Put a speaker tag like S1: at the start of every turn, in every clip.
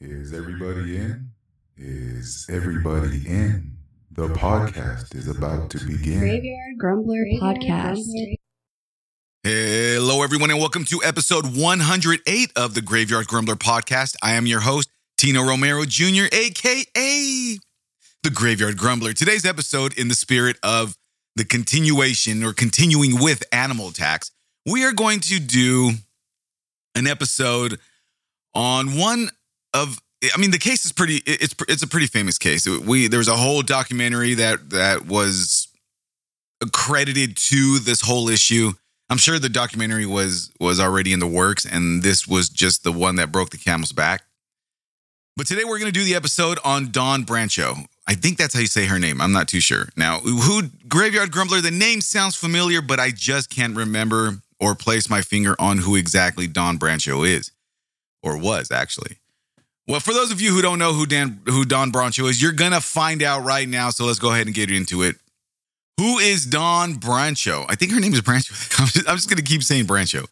S1: Is everybody in? Is everybody in? The podcast is about to begin.
S2: Graveyard Grumbler Podcast.
S3: Hello, everyone, and welcome to episode 108 of the Graveyard Grumbler podcast. I am your host, Tino Romero Jr., aka the Graveyard Grumbler. Today's episode, in the spirit of the continuation or continuing with animal attacks, we are going to do an episode on one of I mean the case is pretty it's it's a pretty famous case. We there's a whole documentary that that was accredited to this whole issue. I'm sure the documentary was was already in the works and this was just the one that broke the camel's back. But today we're going to do the episode on Dawn Brancheau. I think that's how you say her name. I'm not too sure. Now, who Graveyard Grumbler, the name sounds familiar, but I just can't remember or place my finger on who exactly Dawn Brancheau is or was actually. Well, for those of you who don't know who Dan who Dawn Brancheau is, you're gonna find out right now. So let's go ahead and get into it. Who is Dawn Brancheau? I think her name is Brancheau. I'm just, I'm just gonna keep saying Brancheau.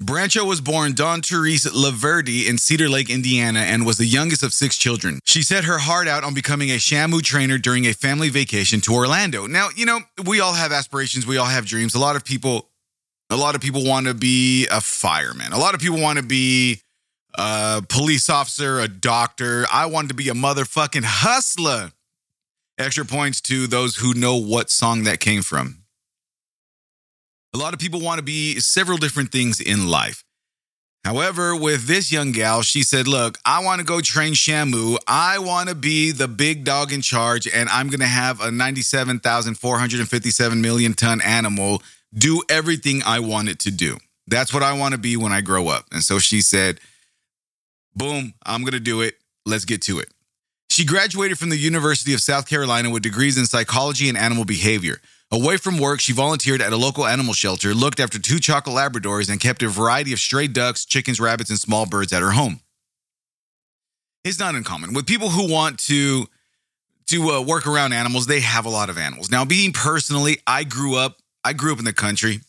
S3: Brancheau was born Dawn Therese LoVerde in Cedar Lake, Indiana, and was the youngest of six children. She set her heart out on becoming a Shamu trainer during a family vacation to Orlando. Now, you know, we all have aspirations, we all have dreams. A lot of people, a lot of people want to be a fireman. A lot of people want to be a police officer, a doctor. I wanted to be a motherfucking hustler. Extra points to those who know what song that came from. A lot of people want to be several different things in life. However, with this young gal, she said, Look, I want to go train Shamu. I want to be the big dog in charge, and I'm going to have a 97,457 million ton animal do everything I want it to do. That's what I want to be when I grow up. And so she said, Boom, I'm going to do it. Let's get to it. She graduated from the University of South Carolina with degrees in psychology and animal behavior. Away from work, she volunteered at a local animal shelter, looked after two chocolate Labradors, and kept a variety of stray ducks, chickens, rabbits, and small birds at her home. It's not uncommon with people who want to to uh, work around animals. They have a lot of animals. Now, being personally, I grew up. I grew up in the country.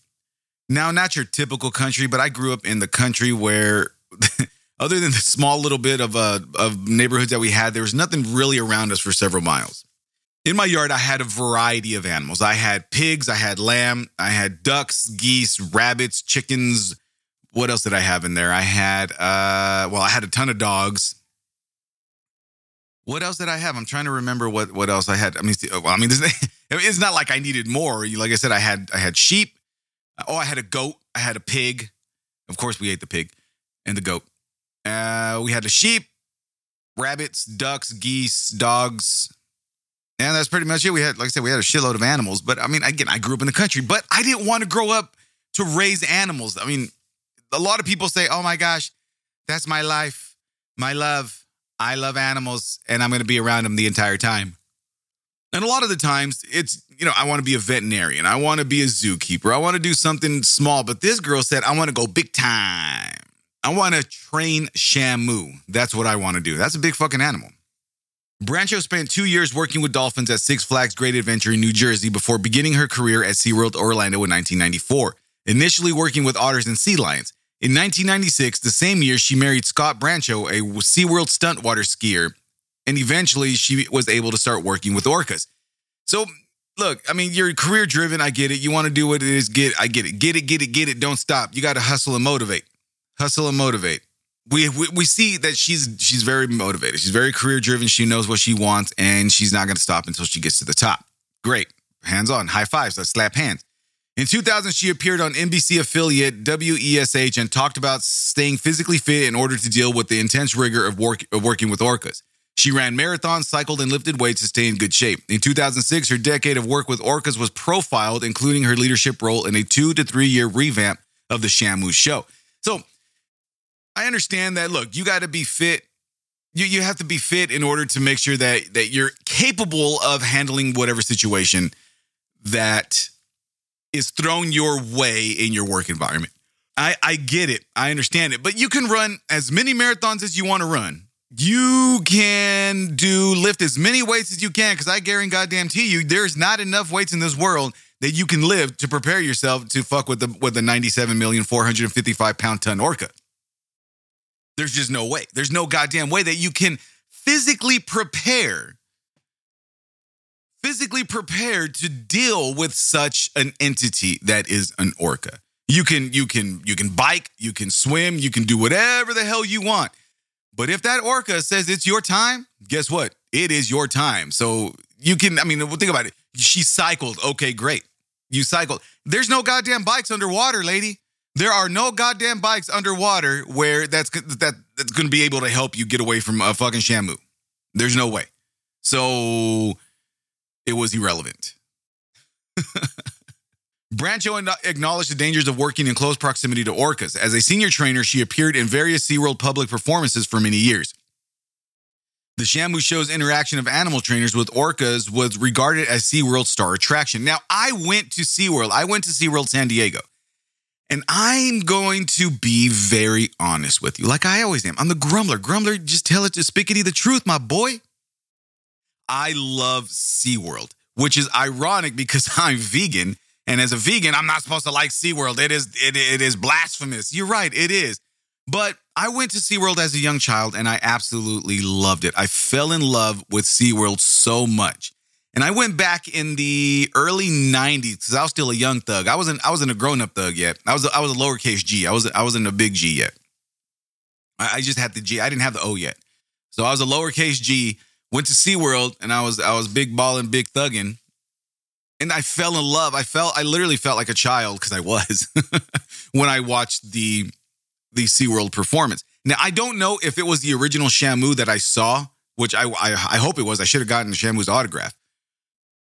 S3: Now, not your typical country, but I grew up in the country where other than the small little bit of uh, of neighborhoods that we had, there was nothing really around us for several miles. In my yard, I had a variety of animals. I had pigs, I had lamb, I had ducks, geese, rabbits, chickens. What else did I have in there? I had uh, well, I had a ton of dogs. What else did I have? I'm trying to remember what what else I had. I mean, well, I mean, it's not like I needed more. Like I said, I had I had sheep. Oh, I had a goat. I had a pig. Of course, we ate the pig and the goat. Uh, we had the sheep, rabbits, ducks, geese, dogs. And that's pretty much it. We had, like I said, we had a shitload of animals. But I mean, again, I grew up in the country, but I didn't want to grow up to raise animals. I mean, a lot of people say, oh my gosh, that's my life, my love. I love animals and I'm going to be around them the entire time. And a lot of the times it's, you know, I want to be a veterinarian. I want to be a zookeeper. I want to do something small. But this girl said, I want to go big time. I want to train Shamu. That's what I want to do. That's a big fucking animal. Brancheau spent two years working with dolphins at Six Flags Great Adventure in New Jersey before beginning her career at SeaWorld Orlando in 1994, initially working with otters and sea lions. In 1996, the same year, she married Scott Brancheau, a SeaWorld stunt water skier, and eventually she was able to start working with orcas. So, look, I mean, you're career driven. I get it. You want to do what it is. Get, I get it. Get it, get it, get it. Don't stop. You got to hustle and motivate. Hustle and motivate we, we we see that she's she's very motivated. She's very career driven. She knows what she wants, and she's not going to stop until she gets to the top. Great, hands on, high fives. Let's slap hands. In 2000, she appeared on NBC affiliate WESH and talked about staying physically fit in order to deal with the intense rigor of, work, of working with orcas. She ran marathons, cycled, and lifted weights to stay in good shape. In 2006, her decade of work with orcas was profiled, including her leadership role in a two to three year revamp of the Shamu show. So I understand that. Look, you got to be fit. You, you have to be fit in order to make sure that that you're capable of handling whatever situation that is thrown your way in your work environment. I, I get it. I understand it. But you can run as many marathons as you want to run. You can do lift as many weights as you can because I guarantee goddamn to you, there's not enough weights in this world that you can live to prepare yourself to fuck with the with the 97 million 455 pound ton orca. There's just no way. There's no goddamn way that you can physically prepare physically prepared to deal with such an entity that is an orca. You can you can you can bike, you can swim, you can do whatever the hell you want. But if that orca says it's your time, guess what? It is your time. So you can I mean think about it. She cycled. Okay, great. You cycled. There's no goddamn bikes underwater, lady. There are no goddamn bikes underwater where that's that that's going to be able to help you get away from a fucking Shamu. There's no way. So it was irrelevant. Brancheau uh, acknowledged the dangers of working in close proximity to orcas. As a senior trainer, she appeared in various SeaWorld public performances for many years. The Shamu show's interaction of animal trainers with orcas was regarded as SeaWorld's star attraction. Now, I went to SeaWorld. I went to SeaWorld San Diego. And I'm going to be very honest with you, like I always am. I'm the grumbler. Grumbler, just tell it to Spickety the truth, my boy. I love SeaWorld, which is ironic because I'm vegan. And as a vegan, I'm not supposed to like SeaWorld. It is it, it is blasphemous. You're right, it is. But I went to SeaWorld as a young child and I absolutely loved it. I fell in love with SeaWorld so much. And I went back in the early 90s because I was still a young thug. I wasn't I wasn't a grown-up thug yet. I was a, I was a lowercase G. I was I wasn't a big G yet. I, I just had the G. I didn't have the O yet. So I was a lowercase G went to SeaWorld and I was I was big balling, big thugging. And I fell in love. I felt I literally felt like a child because I was when I watched the the SeaWorld performance. Now I don't know if it was the original Shamu that I saw, which I I, I hope it was. I should have gotten Shamu's autograph.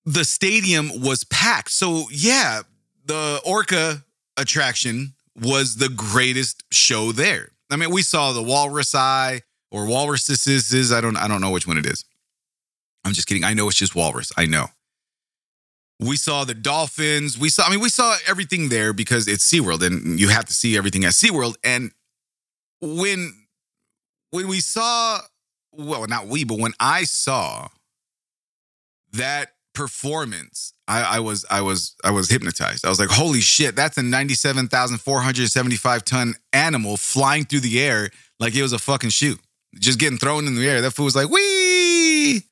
S3: The stadium was packed. So yeah, the Orca attraction was the greatest show there. I mean, we saw the walrus eye or walruses. I don't I don't know which one it is. I'm just kidding. I know it's just walrus. I know. We saw the dolphins. We saw, I mean, we saw everything there because it's SeaWorld and you have to see everything at SeaWorld. And when when we saw, well, not we, but when I saw that performance, I, I was I was I was hypnotized. I was like, holy shit, that's a 97,475 ton animal flying through the air like it was a fucking shoe. Just getting thrown in the air. That fool was like, wee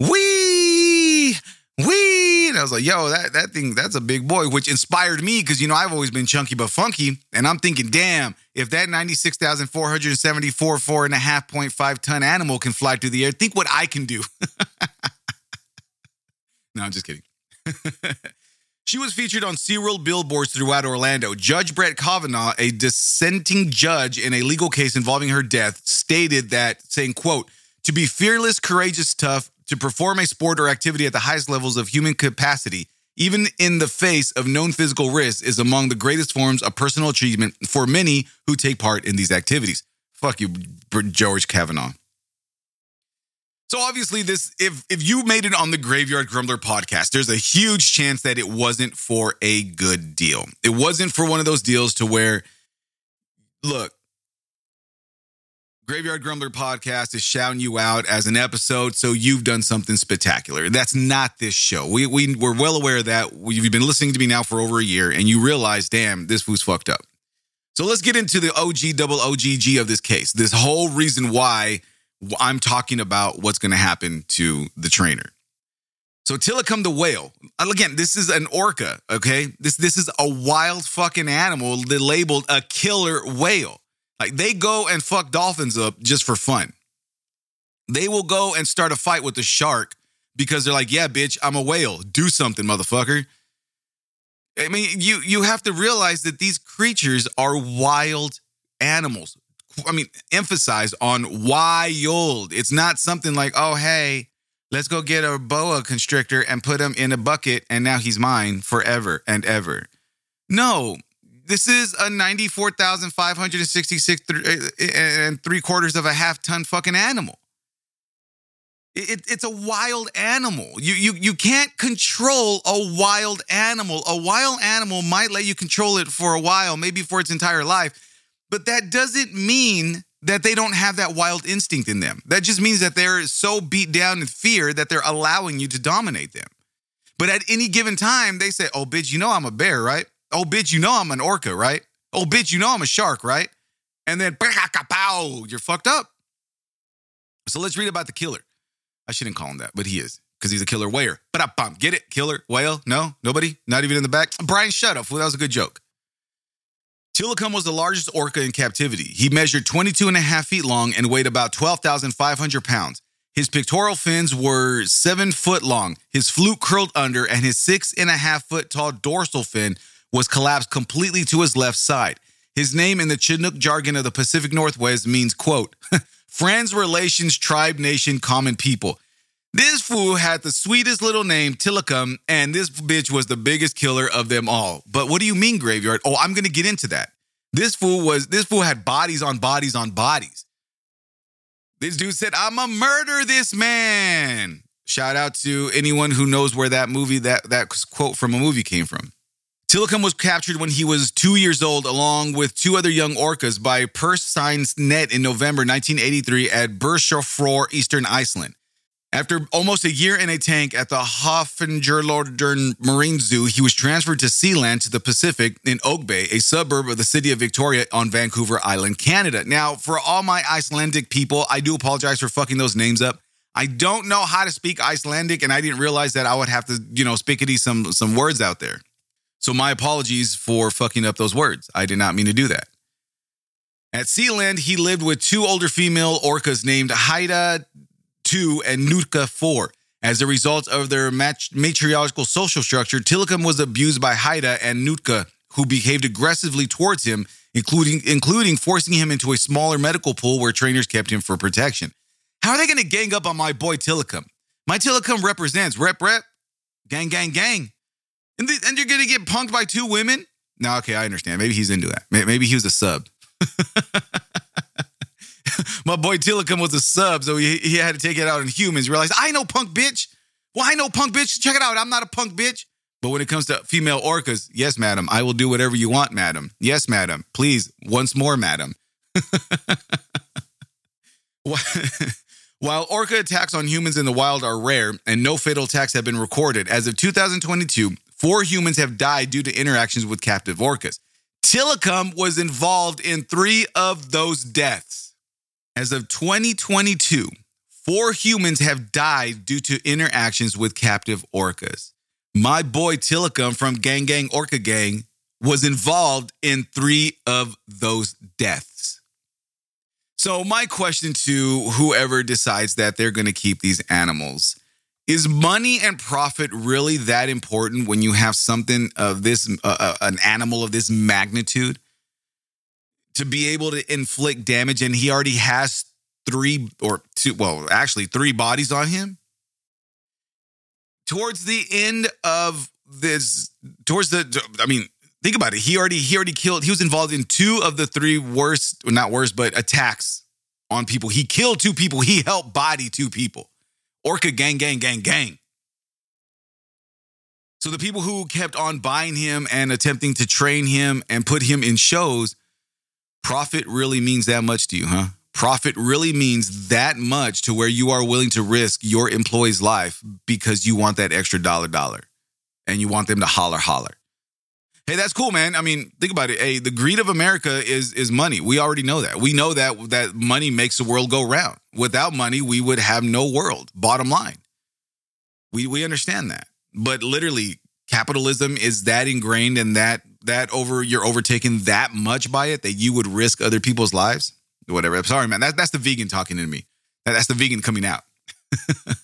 S3: wee, wee. And I was like, yo, that, that thing, that's a big boy, which inspired me because, you know, I've always been chunky but funky. And I'm thinking, damn, if that 96,474, four and a half point five ton animal can fly through the air, think what I can do. no, I'm just kidding. She was featured on SeaWorld billboards throughout Orlando. Judge Brett Kavanaugh, a dissenting judge in a legal case involving her death, stated that, saying, quote, to be fearless, courageous, tough, to perform a sport or activity at the highest levels of human capacity, even in the face of known physical risks, is among the greatest forms of personal achievement for many who take part in these activities. Fuck you, George Kavanaugh. So obviously, this if if you made it on the Graveyard Grumbler podcast, there's a huge chance that it wasn't for a good deal. It wasn't for one of those deals to where, look, Graveyard Grumbler podcast is shouting you out as an episode, so you've done something spectacular. That's not this show. We, we, we're well aware of that. You've been listening to me now for over a year, and you realize, damn, this food's fucked up. So let's get into the OG double OGG of this case. This whole reason why I'm talking about what's going to happen to the trainer. So Tilikum the whale. Uh, again, this is an orca, okay? This this is a wild fucking animal labeled a killer whale. Like they go and fuck dolphins up just for fun. They will go and start a fight with a shark because they're like, "Yeah, bitch, I'm a whale. Do something, motherfucker." I mean, you you have to realize that these creatures are wild animals. I mean, emphasize on wild. It's not something like, "Oh, hey, let's go get a boa constrictor and put him in a bucket and now he's mine forever and ever." No, this is a 94,566 eh, eh, and three quarters of a half ton fucking animal. It, it's a wild animal. You, you, you can't control a wild animal. A wild animal might let you control it for a while, maybe for its entire life, but that doesn't mean that they don't have that wild instinct in them. That just means that they're so beat down in fear that they're allowing you to dominate them. But at any given time, they say, Oh, bitch, you know I'm a bear, right? Oh, bitch, you know I'm an orca, right? Oh, bitch, you know I'm a shark, right? and then pow, you're fucked up. So let's read about the killer. I shouldn't call him that, but he is because he's a killer whale. But bump, get it? Killer whale? No, nobody, not even in the back. Brian, shut up. Well, that was a good joke. Tilikum was the largest orca in captivity. He measured 22 and a half feet long and weighed about 12,500 pounds. His pectoral fins were seven foot long. His fluke curled under, and his six and a half foot tall dorsal fin was collapsed completely to his left side. His name in the Chinook jargon of the Pacific Northwest means, quote, friends, relations, tribe, nation, common people. This fool had the sweetest little name, Tilikum, and this bitch was the biggest killer of them all. But what do you mean, graveyard? Oh, I'm gonna get into that. This fool was this fool had bodies on bodies on bodies. This dude said, I'ma murder this man. Shout out to anyone who knows where that movie, that that quote from a movie came from. Tilikum was captured when he was two years old, along with two other young orcas by Purse Science Net in November 1983 at Bursafjord, Eastern Iceland. After almost a year in a tank at the Hafnarfjörður Marine Zoo, he was transferred to Sealand to the Pacific in Oak Bay, a suburb of the city of Victoria on Vancouver Island, Canada. Now, for all my Icelandic people, I do apologize for fucking those names up. I don't know how to speak Icelandic, and I didn't realize that I would have to, you know, spickety some some words out there. So my apologies for fucking up those words. I did not mean to do that. At Sealand, he lived with two older female orcas named Haida 2 and Nootka 4. As a result of their matriarchal social structure, Tilikum was abused by Haida and Nootka, who behaved aggressively towards him, including, including forcing him into a smaller medical pool where trainers kept him for protection. How are they going to gang up on my boy Tilikum? My Tilikum represents rep rep, gang gang gang. And, and you're going to get punked by two women? No, okay, I understand. Maybe he's into that. Maybe he was a sub. my boy Tilikum was a sub, so he, he had to take it out on humans. Realized I know punk bitch. Well, I know punk bitch. Check it out. I'm not a punk bitch. But when it comes to female orcas, yes, madam, I will do whatever you want, madam. Yes, madam. Please, once more, madam. While orca attacks on humans in the wild are rare and no fatal attacks have been recorded, as of 2022, four humans have died due to interactions with captive orcas. Tilikum was involved in three of those deaths. As of 2022, four humans have died due to interactions with captive orcas. My boy Tilikum from Gang Gang Orca Gang was involved in three of those deaths. So, my question to whoever decides that they're going to keep these animals is money and profit really that important when you have something of this, uh, uh an animal of this magnitude? To be able to inflict damage, and he already has three or two, well, actually three bodies on him. Towards the end of this, towards the, I mean, think about it. He already he already killed. He was involved in two of the three worst, well, not worst, but attacks on people. He killed two people. He helped body two people. Orca gang, gang, gang, gang. So the people who kept on buying him and attempting to train him and put him in shows profit really means that much to you, huh? Profit really means that much to where you are willing to risk your employee's life because you want that extra dollar dollar and you want them to holler holler. Hey, that's cool, man. I mean, think about it. Hey, the greed of America is is money. We already know that. We know that that money makes the world go round. Without money, we would have no world. Bottom line. We we understand that. But literally, capitalism is that ingrained in that that over you're overtaken that much by it that you would risk other people's lives? Whatever. I'm sorry, man. That, that's the vegan talking to me. That, that's the vegan coming out.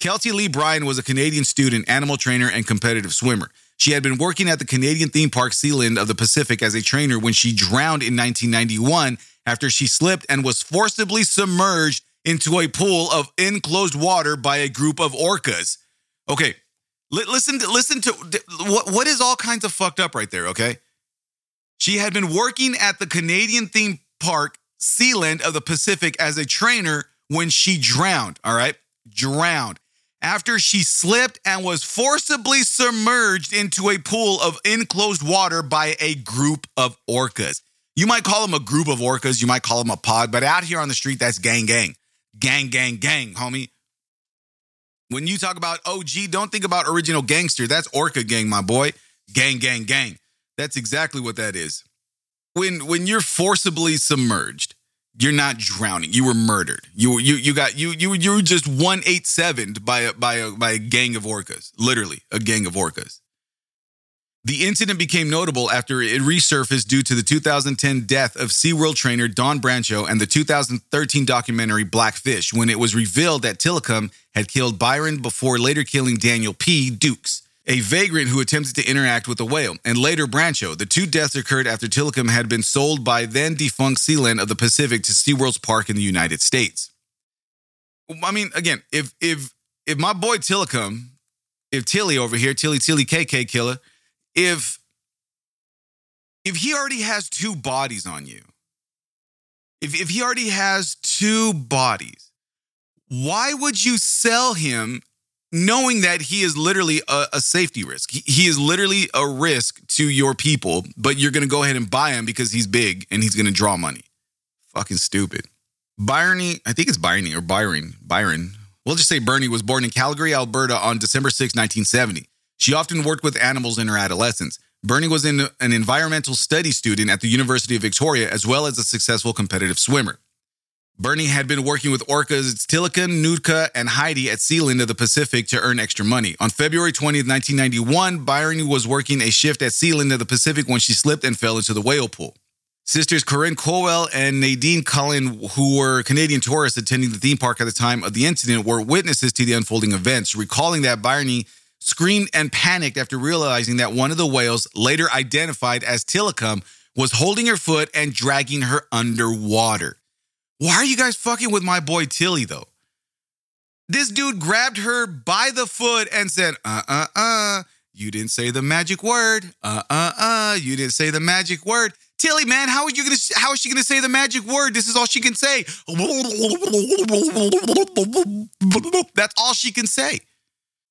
S3: Kelty Lee Bryan was a Canadian student, animal trainer, and competitive swimmer. She had been working at the Canadian theme park Sealand of the Pacific as a trainer when she drowned in 1991 after she slipped and was forcibly submerged into a pool of enclosed water by a group of orcas. Okay, listen to listen to what what is all kinds of fucked up right there, okay? She had been working at the Canadian theme park Sealand of the Pacific as a trainer when she drowned, all right? Drowned. After she slipped and was forcibly submerged into a pool of enclosed water by a group of orcas. You might call them a group of orcas, you might call them a pod, but out here on the street, that's gang, gang. Gang, gang, gang, homie. When you talk about OG, don't think about original gangster. That's Orca gang, my boy. Gang, gang, gang. That's exactly what that is. when when you're forcibly submerged, you're not drowning. You were murdered. You you you got you you you were just one eight one eight seven by a by a by a gang of orcas. Literally, a gang of orcas. The incident became notable after it resurfaced due to the 2010 death of SeaWorld trainer Dawn Brancheau and the 2013 documentary Blackfish, when it was revealed that Tilikum had killed Byron before later killing Daniel P. Dukes, a vagrant who attempted to interact with a whale, and later Brancheau. The two deaths occurred after Tilikum had been sold by then defunct Sealand of the Pacific to SeaWorld's park in the United States. I mean, again, if if if my boy Tilikum, if Tilly over here, Tilly Tilly KK killer, if if he already has two bodies on you, if if he already has two bodies, why would you sell him knowing that he is literally a, a safety risk? He, he is literally a risk to your people, but you're gonna go ahead and buy him because he's big and he's gonna draw money. Fucking stupid. Byrony, I think it's Byrony or Byron, Byron. We'll just say Bernie was born in Calgary, Alberta on December 6, 1970. She often worked with animals in her adolescence. Bernie was an environmental studies student at the University of Victoria, as well as a successful competitive swimmer. Bernie had been working with orcas Tilikum, Nootka, and Heidi at Sealand of the Pacific to earn extra money. On February 20th, 1991, Byron was working a shift at Sealand of the Pacific when she slipped and fell into the whale pool. Sisters Corinne Colwell and Nadine Cullen, who were Canadian tourists attending the theme park at the time of the incident, were witnesses to the unfolding events, recalling that Byrne screamed and panicked after realizing that one of the whales, later identified as Tilikum, was holding her foot and dragging her underwater. Why are you guys fucking with my boy Tilly, though? This dude grabbed her by the foot and said, uh uh uh, you didn't say the magic word. Uh uh uh, you didn't say the magic word. Tilly, man, how are you gonna? How is she gonna say the magic word? This is all she can say. That's all she can say.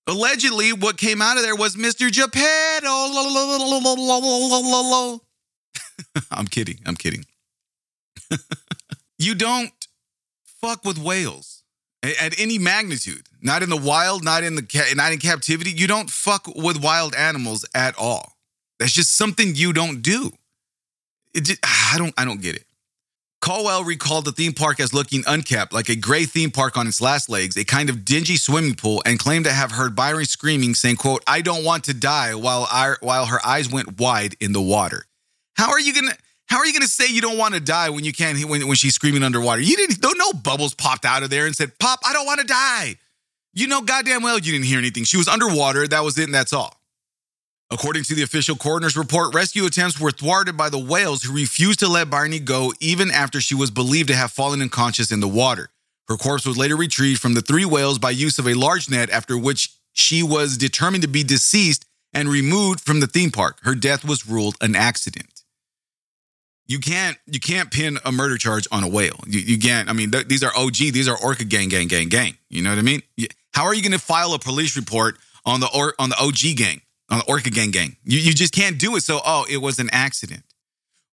S3: Allegedly, what came out of there was Mr. Geppetto. I'm kidding. I'm kidding. you don't fuck with whales at any magnitude. Not in the wild, not in the not in captivity. You don't fuck with wild animals at all. That's just something you don't do. It just, I don't I don't get it. Colwell recalled the theme park as looking unkept, like a gray theme park on its last legs, a kind of dingy swimming pool, and claimed to have heard Byron screaming, saying, quote, I don't want to die, while, our, while her eyes went wide in the water. How are you gonna how are you gonna say you don't want to die when you can't when, when she's screaming underwater? You didn't don't no bubbles popped out of there and said, Pop, I don't want to die. You know goddamn well you didn't hear anything. She was underwater, that was it, and that's all. According to the official coroner's report, rescue attempts were thwarted by the whales who refused to let Barney go even after she was believed to have fallen unconscious in the water. Her corpse was later retrieved from the three whales by use of a large net, after which she was determined to be deceased and removed from the theme park. Her death was ruled an accident. You can't you can't pin a murder charge on a whale. You, you can't. I mean, th- these are OG. These are orca gang, gang, gang, gang. You know what I mean? How are you going to file a police report on the or, on the OG gang? On the Orca Gang Gang. You, you just can't do it. So, oh, it was an accident.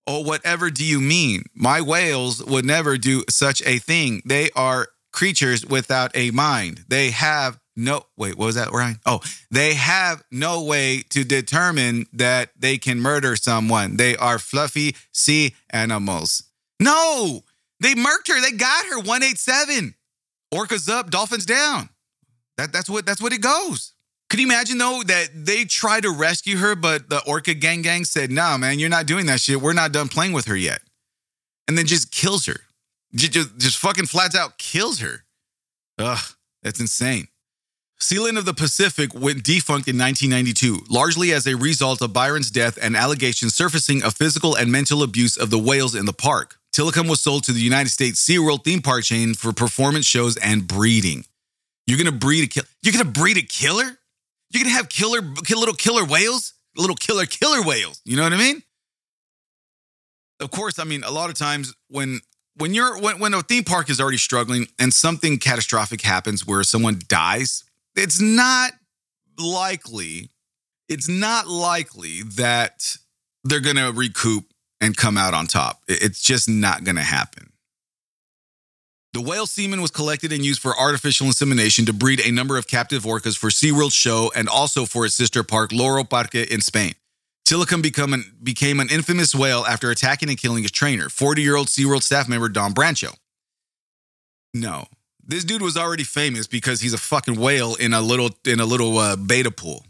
S3: Oh, whatever do you mean? My whales would never do such a thing. They are creatures without a mind. They have no, wait, what was that, Ryan? Oh, they have no way to determine that they can murder someone. They are fluffy sea animals. No, they murked her. They got her 187. Orcas up, dolphins down. That, that's what that's what it goes. Could you imagine though that they tried to rescue her, but the Orca Gang Gang said, "Nah, man, you're not doing that shit. We're not done playing with her yet," and then just kills her, just just, fucking flats out kills her. Ugh, that's insane. Sealand of the Pacific went defunct in 1992, largely as a result of Byron's death and allegations surfacing of physical and mental abuse of the whales in the park. Tilikum was sold to the United States SeaWorld theme park chain for performance shows and breeding. You're gonna breed a kill. You're gonna breed a killer? You're gonna have killer, little killer whales, little killer, killer whales. You know what I mean? Of course, I mean a lot of times when when you're when, when a theme park is already struggling and something catastrophic happens where someone dies, it's not likely. It's not likely that they're gonna recoup and come out on top. It's just not gonna happen. The whale semen was collected and used for artificial insemination to breed a number of captive orcas for SeaWorld show and also for its sister park, Loro Parque in Spain. Become an, became an infamous whale after attacking and killing his trainer, 40 year old SeaWorld staff member Dawn Brancheau. No, this dude was already famous because he's a fucking whale in a little in a little uh, beta pool.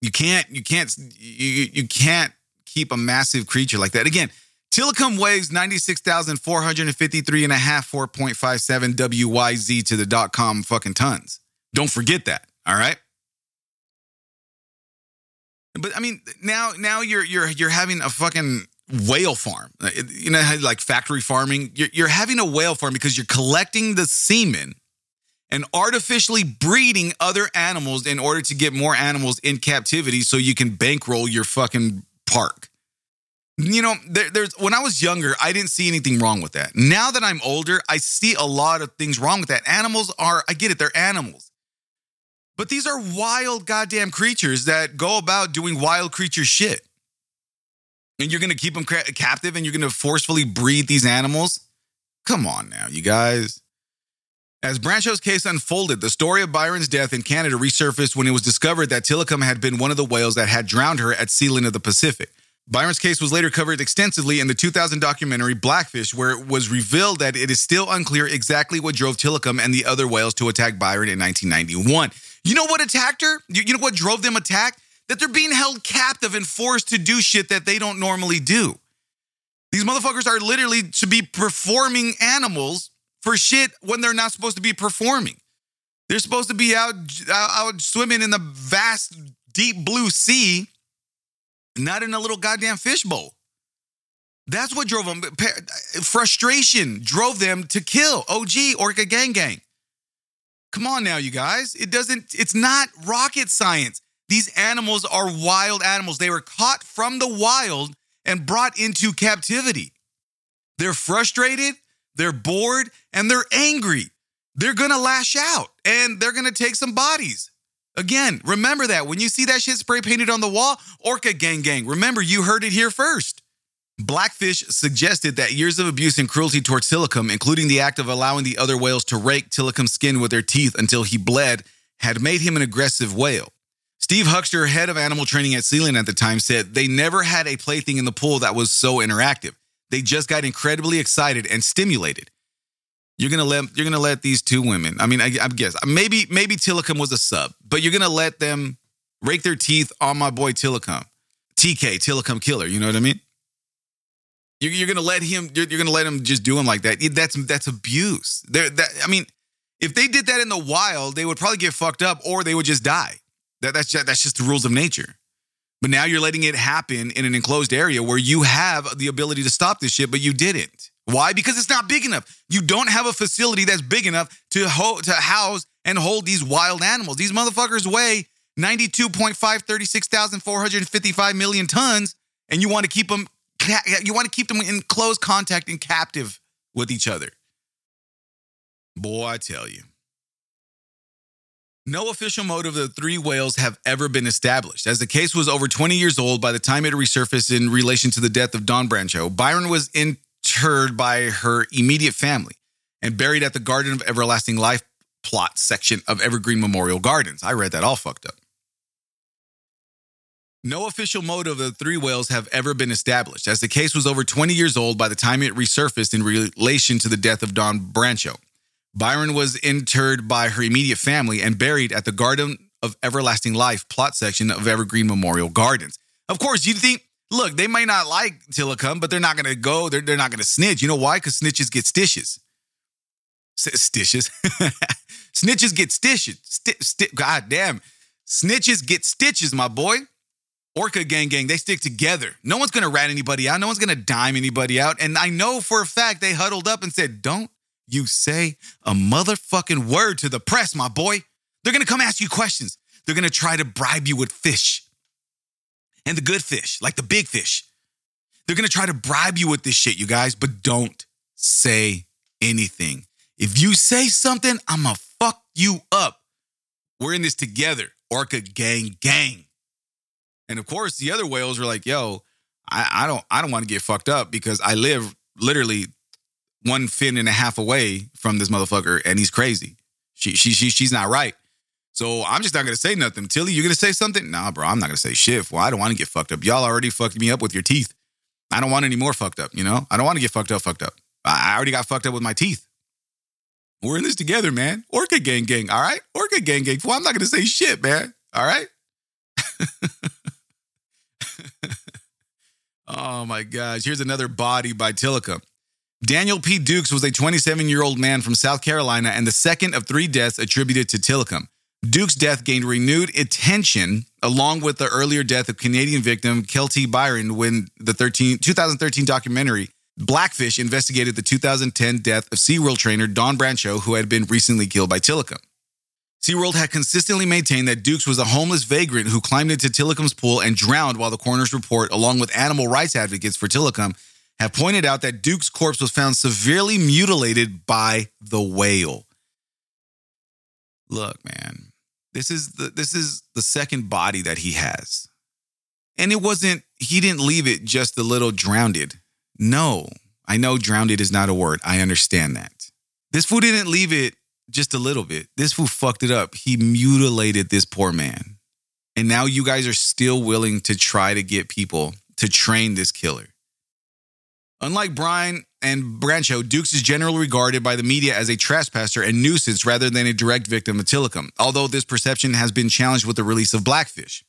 S3: You can't you can't you, you can't keep a massive creature like that. Again, Tilikum weighs 96,453 and a half 4.57 WYZ to the dot com fucking tons. Don't forget that, all right? But I mean, now now you're you're you're having a fucking whale farm. You know, like factory farming. You're, you're having a whale farm because you're collecting the semen and artificially breeding other animals in order to get more animals in captivity so you can bankroll your fucking park. You know, there, there's when I was younger, I didn't see anything wrong with that. Now that I'm older, I see a lot of things wrong with that. Animals are, I get it, they're animals. But these are wild goddamn creatures that go about doing wild creature shit. And you're gonna keep them ca- captive and you're gonna forcefully breed these animals? Come on now, you guys. As Brancheau's case unfolded, the story of Byron's death in Canada resurfaced when it was discovered that Tilikum had been one of the whales that had drowned her at Sealand of the Pacific. Byron's case was later covered extensively in the 2000 documentary Blackfish, where it was revealed that it is still unclear exactly what drove Tilikum and the other whales to attack Byron in 1991. You know what attacked her? You, you know what drove them attack? That they're being held captive and forced to do shit that they don't normally do. These motherfuckers are literally to be performing animals for shit when they're not supposed to be performing. They're supposed to be out, out swimming in the vast, deep blue sea not in a little goddamn fishbowl. That's what drove them. Frustration drove them to kill OG Orca Gang Gang. Come on now, you guys. It doesn't, it's not rocket science. These animals are wild animals. They were caught from the wild and brought into captivity. They're frustrated, they're bored, and they're angry. They're gonna lash out and they're gonna take some bodies. Again, remember that when you see that shit spray painted on the wall, Orca Gang Gang, remember you heard it here first. Blackfish suggested that years of abuse and cruelty towards Tilikum, including the act of allowing the other whales to rake Tilikum's skin with their teeth until he bled, had made him an aggressive whale. Steve Huxter, head of animal training at Sealand at the time, said they never had a plaything in the pool that was so interactive. They just got incredibly excited and stimulated. You're gonna let you're gonna let these two women. I mean, I, I guess maybe maybe Tilikum was a sub, but you're gonna let them rake their teeth on my boy Tilikum, TK Tilikum Killer. You know what I mean? You're, you're gonna let him. You're, you're, gonna let him just do him like that. That's that's abuse. There. That I mean, if they did that in the wild, they would probably get fucked up or they would just die. That that's just, that's just the rules of nature. But now you're letting it happen in an enclosed area where you have the ability to stop this shit, but you didn't. Why? Because it's not big enough. You don't have a facility that's big enough to, ho- to house and hold these wild animals. These motherfuckers weigh 92.5, 36,455 million tons, and you want to keep them you want to keep them in close contact and captive with each other. Boy, I tell you. No official motive of the three whales have ever been established. As the case was over 20 years old by the time it resurfaced in relation to the death of Dawn Brancheau, Byron was in interred by her immediate family and buried at the Garden of Everlasting Life plot section of Evergreen Memorial Gardens. I read that all fucked up. No official motive of the three whales have ever been established, as the case was over 20 years old by the time it resurfaced in relation to the death of Dawn Brancheau. Byron was interred by her immediate family and buried at the Garden of Everlasting Life plot section of Evergreen Memorial Gardens. Of course, you'd think look, they may not like Tilikum, but they're not going to go. They're, they're not going to snitch. You know why? Because snitches get stitches. Stitches. snitches get stitches. St- st- God damn. Snitches get stitches, my boy. Orca gang gang, they stick together. No one's to rat anybody out. No one's to dime anybody out. And I know for a fact they huddled up and said, Don't you say a motherfucking word to the press, my boy. They're to come ask you questions. They're to try to bribe you with fish and the good fish, like the big fish. They're gonna try to bribe you with this shit, you guys, but don't say anything. If you say something, I'm gonna fuck you up. We're in this together, Orca gang gang. And of course, the other whales were like, yo, I, I don't I don't want to get fucked up because I live literally one fin and a half away from this motherfucker and he's crazy. She, she, she, she's not right. So I'm just not gonna say nothing. Tilly, You're gonna say something? Nah, bro, I'm not gonna say shit. Well, I don't want to get fucked up. Y'all already fucked me up with your teeth. I don't want any more fucked up, you know? I don't want to get fucked up, fucked up. I already got fucked up with my teeth. We're in this together, man. Orca gang gang, all right? Orca gang gang. Well, I'm not gonna say shit, man. All right? oh my gosh. Here's another body by Tilikum. Daniel P. Dukes was a 27 year old man from South Carolina and the second of three deaths attributed to Tilikum. Duke's death gained renewed attention along with the earlier death of Canadian victim Kelty Byron when the 13, 2013 documentary Blackfish investigated the 2010 death of SeaWorld trainer Dawn Brancheau, who had been recently killed by Tilikum. SeaWorld had consistently maintained that Dukes was a homeless vagrant who climbed into Tilikum's pool and drowned while the coroner's report, along with animal rights advocates for Tilikum, have pointed out that Duke's corpse was found severely mutilated by the whale. Look, man, this is the this is the second body that he has. And it wasn't he didn't leave it just a little drowned. No. I know drowned is not a word. I understand that. This fool didn't leave it just a little bit. This fool fucked it up. He mutilated this poor man. And now you guys are still willing to try to get people to train this killer. Unlike Brian and Brancheau, Dukes is generally regarded by the media as a trespasser and nuisance rather than a direct victim of Tilikum, although this perception has been challenged with the release of Blackfish.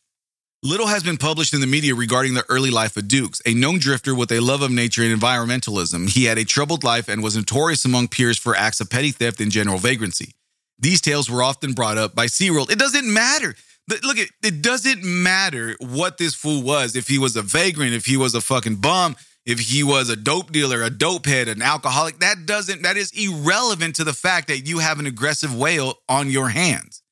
S3: Little has been published in the media regarding the early life of Dukes, a known drifter with a love of nature and environmentalism. He had a troubled life and was notorious among peers for acts of petty theft and general vagrancy. These tales were often brought up by SeaWorld. It doesn't matter. Look, it doesn't matter what this fool was. If he was a vagrant, if he was a fucking bum, if he was a dope dealer, a dope head, an alcoholic, that doesn't, that is irrelevant to the fact that you have an aggressive whale on your hands.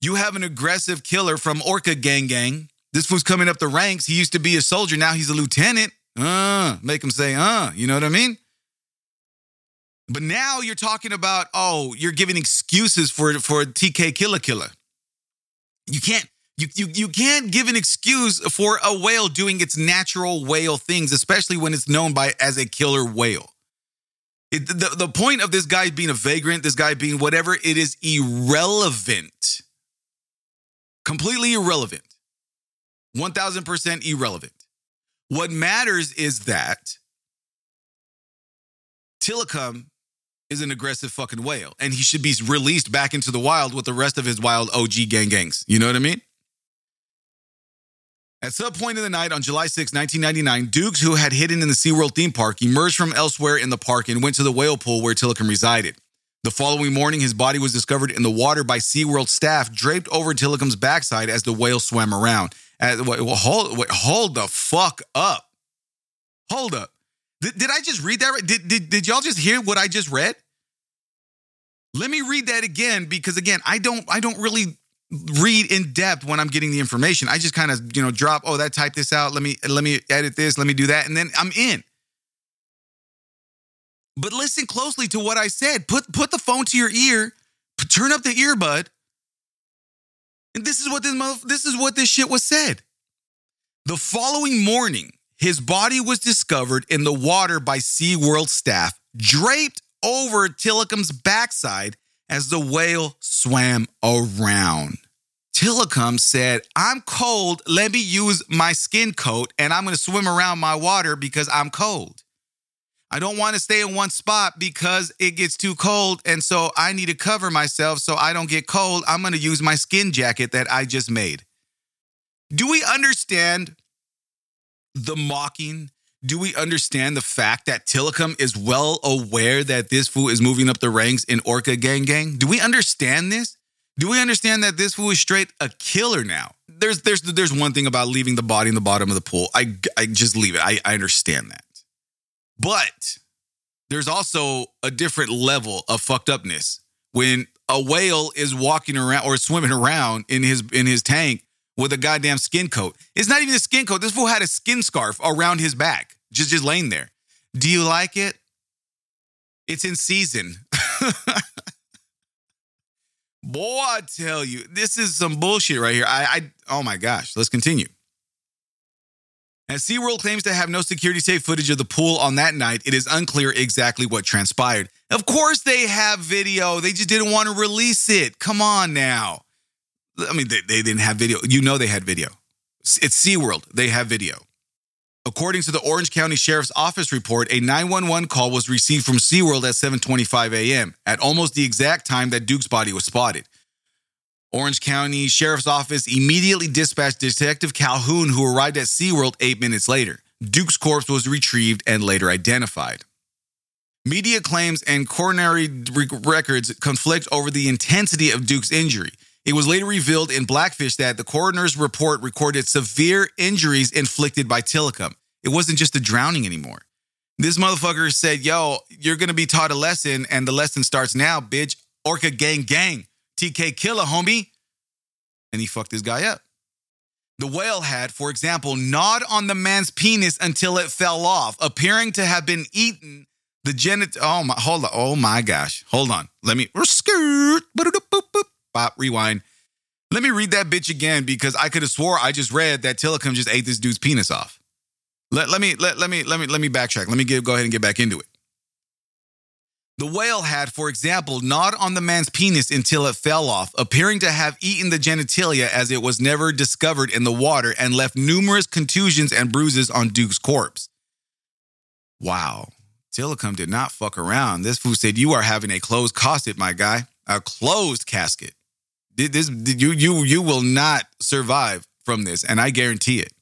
S3: You have an aggressive killer from Orca Gang Gang. This was coming up the ranks. He used to be a soldier. Now he's a lieutenant. Uh, make him say, uh, you know what I mean? But now you're talking about, oh, you're giving excuses for, for TK Killer Killer. You can't, you, you, you can't give an excuse for a whale doing its natural whale things, especially when it's known by as a killer whale. It, the, the point of this guy being a vagrant, this guy being whatever, it is irrelevant. Completely irrelevant. 1000% irrelevant. What matters is that Tilikum is an aggressive fucking whale and he should be released back into the wild with the rest of his wild OG gang gangs. You know what I mean? At some point in the night on July 6, 1999, Dukes, who had hidden in the SeaWorld theme park, emerged from elsewhere in the park and went to the whale pool where Tilikum resided. The following morning, his body was discovered in the water by SeaWorld staff, draped over Tilikum's backside as the whale swam around. Uh, wait, hold, wait, hold the fuck up. Hold up. Did, did I just read that? Did, did, did y'all just hear what I just read? Let me read that again because again, I don't I don't really read in depth when I'm getting the information. I just kind of, you know, drop, oh, that type this out. Let me let me edit this, let me do that, and then I'm in. But listen closely to what I said. Put put the phone to your ear, turn up the earbud. And this is what this this is what this shit was said. The following morning, his body was discovered in the water by SeaWorld staff, draped over Tilikum's backside as the whale swam around. Tilikum said, I'm cold. Let me use my skin coat and I'm going to swim around my water because I'm cold. I don't want to stay in one spot because it gets too cold. And so I need to cover myself so I don't get cold. I'm going to use my skin jacket that I just made. Do we understand the mocking do we understand the fact that Tilikum is well aware that this fool is moving up the ranks in Orca Gang Gang? Do we understand this? Do we understand that this fool is straight a killer now? There's there's there's one thing about leaving the body in the bottom of the pool. I I just leave it. I, I understand that. But there's also a different level of fucked upness when a whale is walking around or swimming around in his in his tank with a goddamn skin coat. It's not even a skin coat. This fool had a skin scarf around his back, just just laying there. Do you like it? It's in season. Boy, I tell you, this is some bullshit right here. I, I oh my gosh, let's continue. As SeaWorld claims to have no security safe footage of the pool on that night, it is unclear exactly what transpired. Of course, they have video. They just didn't want to release it. Come on now. I mean, they, they didn't have video. You know, they had video. It's SeaWorld. They have video. According to the Orange County Sheriff's Office report, a 911 call was received from SeaWorld at 7:25 a.m. at almost the exact time that Duke's body was spotted. Orange County Sheriff's Office immediately dispatched Detective Calhoun, who arrived at SeaWorld eight minutes later. Duke's corpse was retrieved and later identified. Media claims and coronary records conflict over the intensity of Duke's injury. It was later revealed in Blackfish that the coroner's report recorded severe injuries inflicted by Tilikum. It wasn't just a drowning anymore. This motherfucker said, Yo, you're gonna be taught a lesson, and the lesson starts now, bitch. Orca gang gang. TK killer, homie. And he fucked this guy up. The whale had, for example, gnawed on the man's penis until it fell off, appearing to have been eaten. The genit. Oh my, hold on. Oh my gosh. Hold on. Let me. Skirt. Bop. Rewind. Let me read that bitch again because I could have swore I just read that Tilikum just ate this dude's penis off. Let, let me let, let me let me let me backtrack. Let me get, go ahead and get back into it. The whale had, for example, gnawed on the man's penis until it fell off, appearing to have eaten the genitalia as it was never discovered in the water and left numerous contusions and bruises on Duke's corpse. Wow. Tilikum did not fuck around. This fool said, You are having a closed casket, my guy. A closed casket. This, you, you, you will not survive from this, and I guarantee it.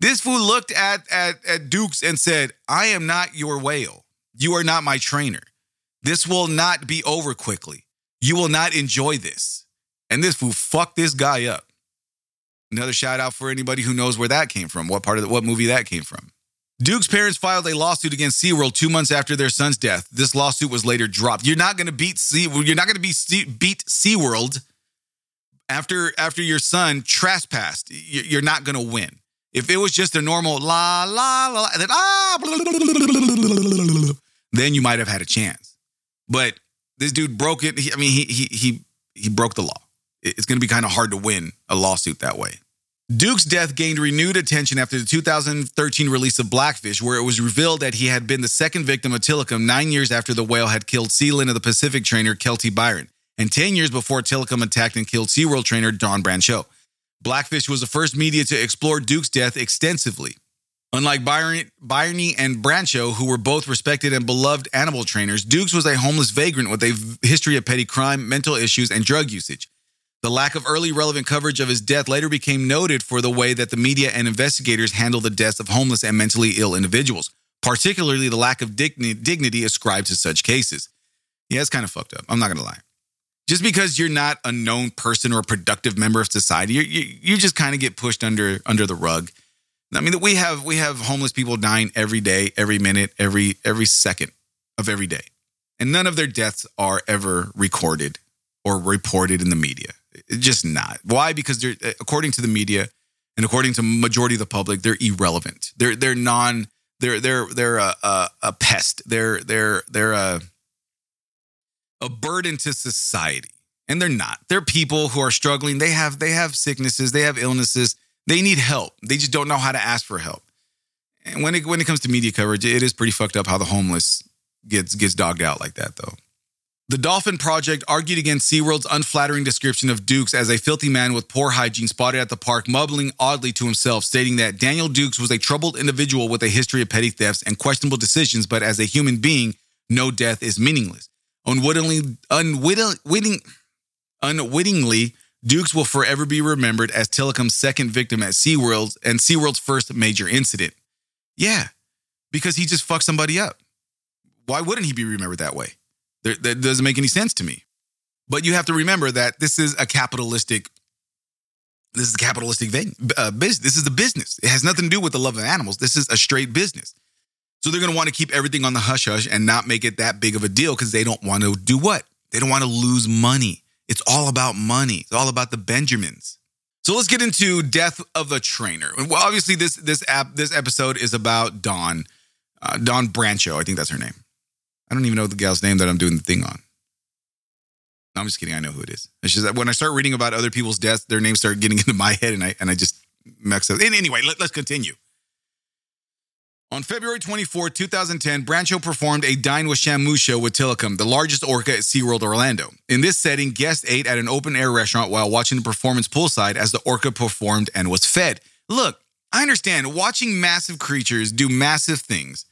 S3: This fool looked at, at, at Dukes and said, I am not your whale. You are not my trainer. This will not be over quickly. You will not enjoy this. And this fool fucked this guy up. Another shout out for anybody who knows where that came from, what part of the, what movie that came from. Duke's parents filed a lawsuit against SeaWorld two months after their son's death. This lawsuit was later dropped. You're not going to beat Sea, you're not going to be beat SeaWorld after after your son trespassed. You're not going to win. If it was just a normal la la la, then ah, then you might have had a chance. But this dude broke it. He, I mean, he he he he broke the law. It's going to be kind of hard to win a lawsuit that way. Duke's death gained renewed attention after the 2013 release of Blackfish, where it was revealed that he had been the second victim of Tilikum nine years after the whale had killed Sealand of the Pacific trainer Keltie Byron, and 10 years before Tilikum attacked and killed SeaWorld trainer Dawn Brancheau. Blackfish was the first media to explore Duke's death extensively. Unlike Byron, Byrne and Brancheau, who were both respected and beloved animal trainers, Dukes was a homeless vagrant with a history of petty crime, mental issues, and drug usage. The lack of early relevant coverage of his death later became noted for the way that the media and investigators handled the deaths of homeless and mentally ill individuals, particularly the lack of dignity ascribed to such cases. Yeah, it's kind of fucked up. I'm not going to lie. Just because you're not a known person or a productive member of society, you, you, you just kind of get pushed under under the rug. I mean, we have we have homeless people dying every day, every minute, every every second of every day, and none of their deaths are ever recorded or reported in the media. Just not. Why? Because they're eh, according to the media and according to majority of the public, they're irrelevant. They're they're non. They're they're they're a, a, a pest. They're they're they're a a burden to society, and they're not. They're people who are struggling. They have they have sicknesses. They have illnesses they need help. They just don't know how to ask for help. And when it when it comes to media coverage, it is pretty fucked up how the homeless gets gets dogged out like that though. The Dolphin Project argued against SeaWorld's unflattering description of Dukes as a filthy man with poor hygiene spotted at the park, mumbling oddly to himself, stating that Daniel Dukes was a troubled individual with a history of petty thefts and questionable decisions, but as a human being, no death is meaningless. Unwittingly, unwitting, unwittingly, Dukes will forever be remembered as Tilikum's second victim at SeaWorld and SeaWorld's first major incident. Yeah, because he just fucked somebody up. Why wouldn't he be remembered that way? that doesn't make any sense to me. But you have to remember that this is a capitalistic this is a capitalistic thing, uh, business. This is a business. It has nothing to do with the love of animals. This is a straight business. So they're going to want to keep everything on the hush hush and not make it that big of a deal because they don't want to do what? They don't want to lose money. It's all about money. It's all about the Benjamins. So let's get into Death of the Trainer. Well, obviously this this app this episode is about Dawn, uh, Dawn Brancheau. I think that's her name. I don't even know the gal's name that I'm doing the thing on. No, I'm just kidding. I know who it is. It's just that when I start reading about other people's deaths, their names start getting into my head, and I and I just mess up. Anyway, let, let's continue. On February 24, 2010, Brancheau performed a Dine with Shamu show with Tilikum, the largest orca at SeaWorld Orlando. In this setting, guests ate at an open air restaurant while watching the performance poolside as the orca performed and was fed. Look, I understand watching massive creatures do massive things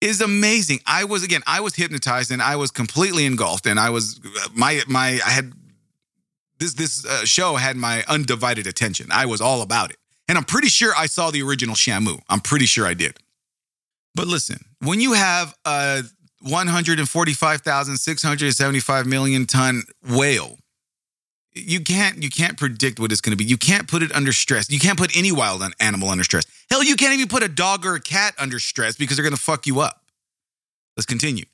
S3: is amazing. I was again, I was hypnotized and I was completely engulfed and I was my my I had this this uh, show had my undivided attention. I was all about it. And I'm pretty sure I saw the original Shamu. I'm pretty sure I did. But listen, when you have a 145,675 million ton whale, you can't you can't predict what it's going to be. You can't put it under stress. You can't put any wild animal under stress. Hell, you can't even put a dog or a cat under stress because they're going to fuck you up. Let's continue.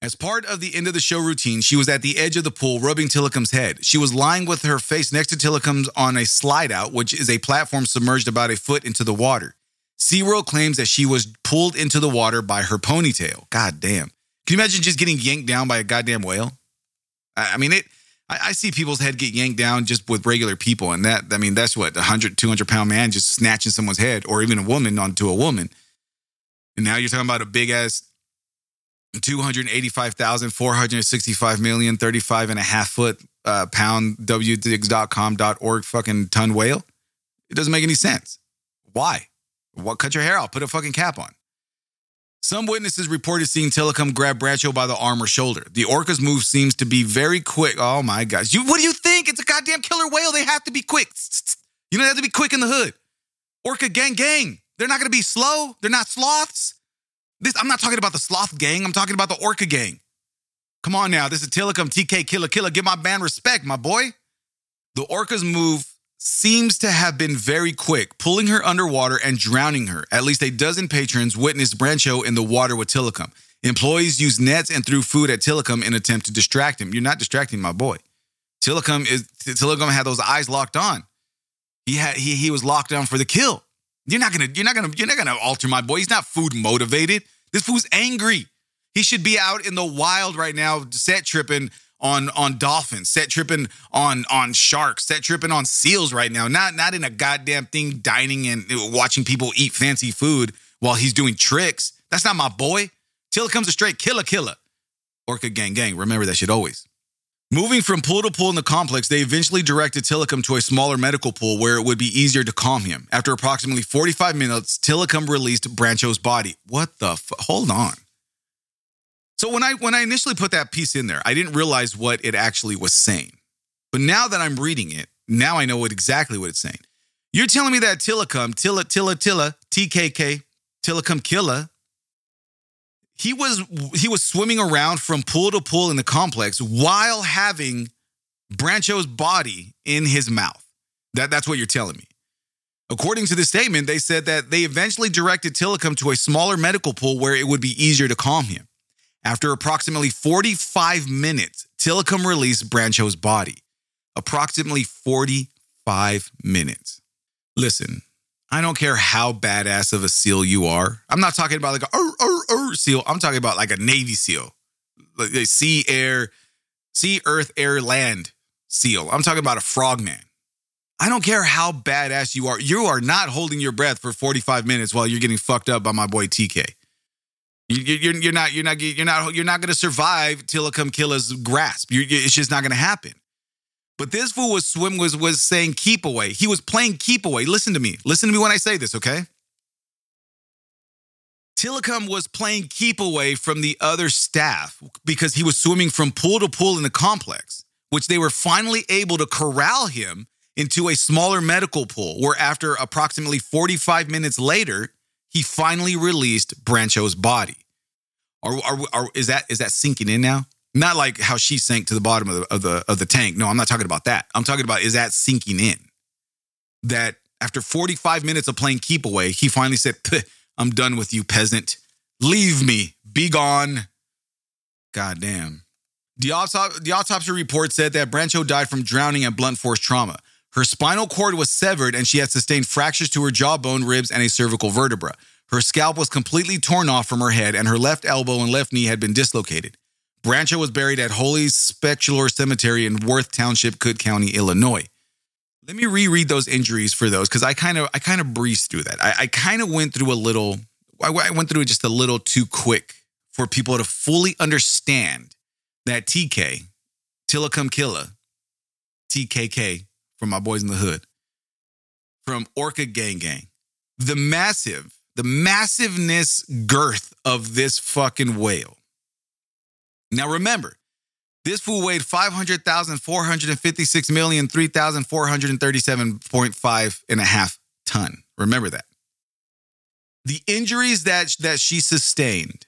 S3: As part of the end of the show routine, she was at the edge of the pool rubbing Tilikum's head. She was lying with her face next to Tilikum's on a slide out, which is a platform submerged about a foot into the water. SeaWorld claims that she was pulled into the water by her ponytail. God damn. Can you imagine just getting yanked down by a goddamn whale? I mean, it. I, I see people's head get yanked down just with regular people, and that, I mean, that's what, a 100, 200 pound man just snatching someone's head, or even a woman onto a woman. And now you're talking about a big ass 285,465 million, 35 and a half foot uh, pound wdigs.com.org fucking ton whale. It doesn't make any sense. Why? What? Cut your hair out. Put a fucking cap on. Some witnesses reported seeing Tilikum grab Brancheau by the arm or shoulder. The orca's move seems to be very quick. Oh my gosh. You, what do you think? It's a goddamn killer whale. They have to be quick. You don't have to be quick in the hood. Orca gang gang. They're not going to be slow. They're not sloths. This I'm not talking about the sloth gang. I'm talking about the orca gang. Come on now. This is Tilikum TK Killer Killer. Give my band respect, my boy. The orca's move seems to have been very quick, pulling her underwater and drowning her. At least a dozen patrons witnessed Brancheau in the water with Tilikum. Employees used nets and threw food at Tilikum in attempt to distract him. You're not distracting my boy. Tilikum is Tilikum had those eyes locked on. He had he he was locked on for the kill. You're not gonna, you're not gonna, you're not gonna alter my boy. He's not food motivated. This fool's angry. He should be out in the wild right now, set tripping on on dolphins, set tripping on on sharks, set tripping on seals right now. Not not in a goddamn thing dining and watching people eat fancy food while he's doing tricks. That's not my boy. Tilikum's a straight killer killer. Orca gang gang. Remember that shit always. Moving from pool to pool in the complex, they eventually directed Tilikum to a smaller medical pool where it would be easier to calm him. After approximately 45 minutes, Tilikum released Brancheau's body. What the f- Hold on. So when I when I initially put that piece in there, I didn't realize what it actually was saying. But now that I'm reading it, now I know what exactly what it's saying. You're telling me that Tilikum, Tilla, Tilla, Tilla, TKK, Tilikum Killa, he was he was swimming around from pool to pool in the complex while having Brancheau's body in his mouth. That, that's what you're telling me. According to the statement, they said that they eventually directed Tilikum to a smaller medical pool where it would be easier to calm him. After approximately 45 minutes, Tilikum released Brancheau's body. Approximately 45 minutes. Listen, I don't care how badass of a SEAL you are. I'm not talking about like a SEAL. I'm talking about like a Navy SEAL, like a sea, air, sea, earth, air, land SEAL. I'm talking about a frogman. I don't care how badass you are. You are not holding your breath for 45 minutes while you're getting fucked up by my boy TK. You, are you're not you're not you're not you're not going to survive Tilikum Killa's grasp. You're, it's just not going to happen. But this fool was swim was was saying keep away. He was playing keep away. Listen to me. Listen to me when I say this, okay? Tilikum was playing keep away from the other staff because he was swimming from pool to pool in the complex, which they were finally able to corral him into a smaller medical pool, where after approximately 45 minutes later, he finally released Brancheau's body. Are, are, are, is that is that sinking in now? Not like how she sank to the bottom of the, of the of the tank. No, I'm not talking about that. I'm talking about is that sinking in? That after 45 minutes of playing keep away, he finally said, "I'm done with you, peasant. Leave me. Be gone." God damn. The, autop- the autopsy report said that Brancheau died from drowning and blunt force trauma. Her spinal cord was severed and she had sustained fractures to her jawbone, ribs, and a cervical vertebra. Her scalp was completely torn off from her head, and her left elbow and left knee had been dislocated. Brancheau was buried at Holy Sepulchre Cemetery in Worth Township, Cook County, Illinois. Let me reread those injuries for those because I kind of I kind of breezed through that. I, I kind of went through a little I, I went through it just a little too quick for people to fully understand that TK, Tilikum Killa, TKK from my boys in the hood, from Orca Gang Gang, the massive, the massiveness girth of this fucking whale. Now remember, this fool weighed 500,456,003,437.5 and a half ton. Remember that. The injuries that, that she sustained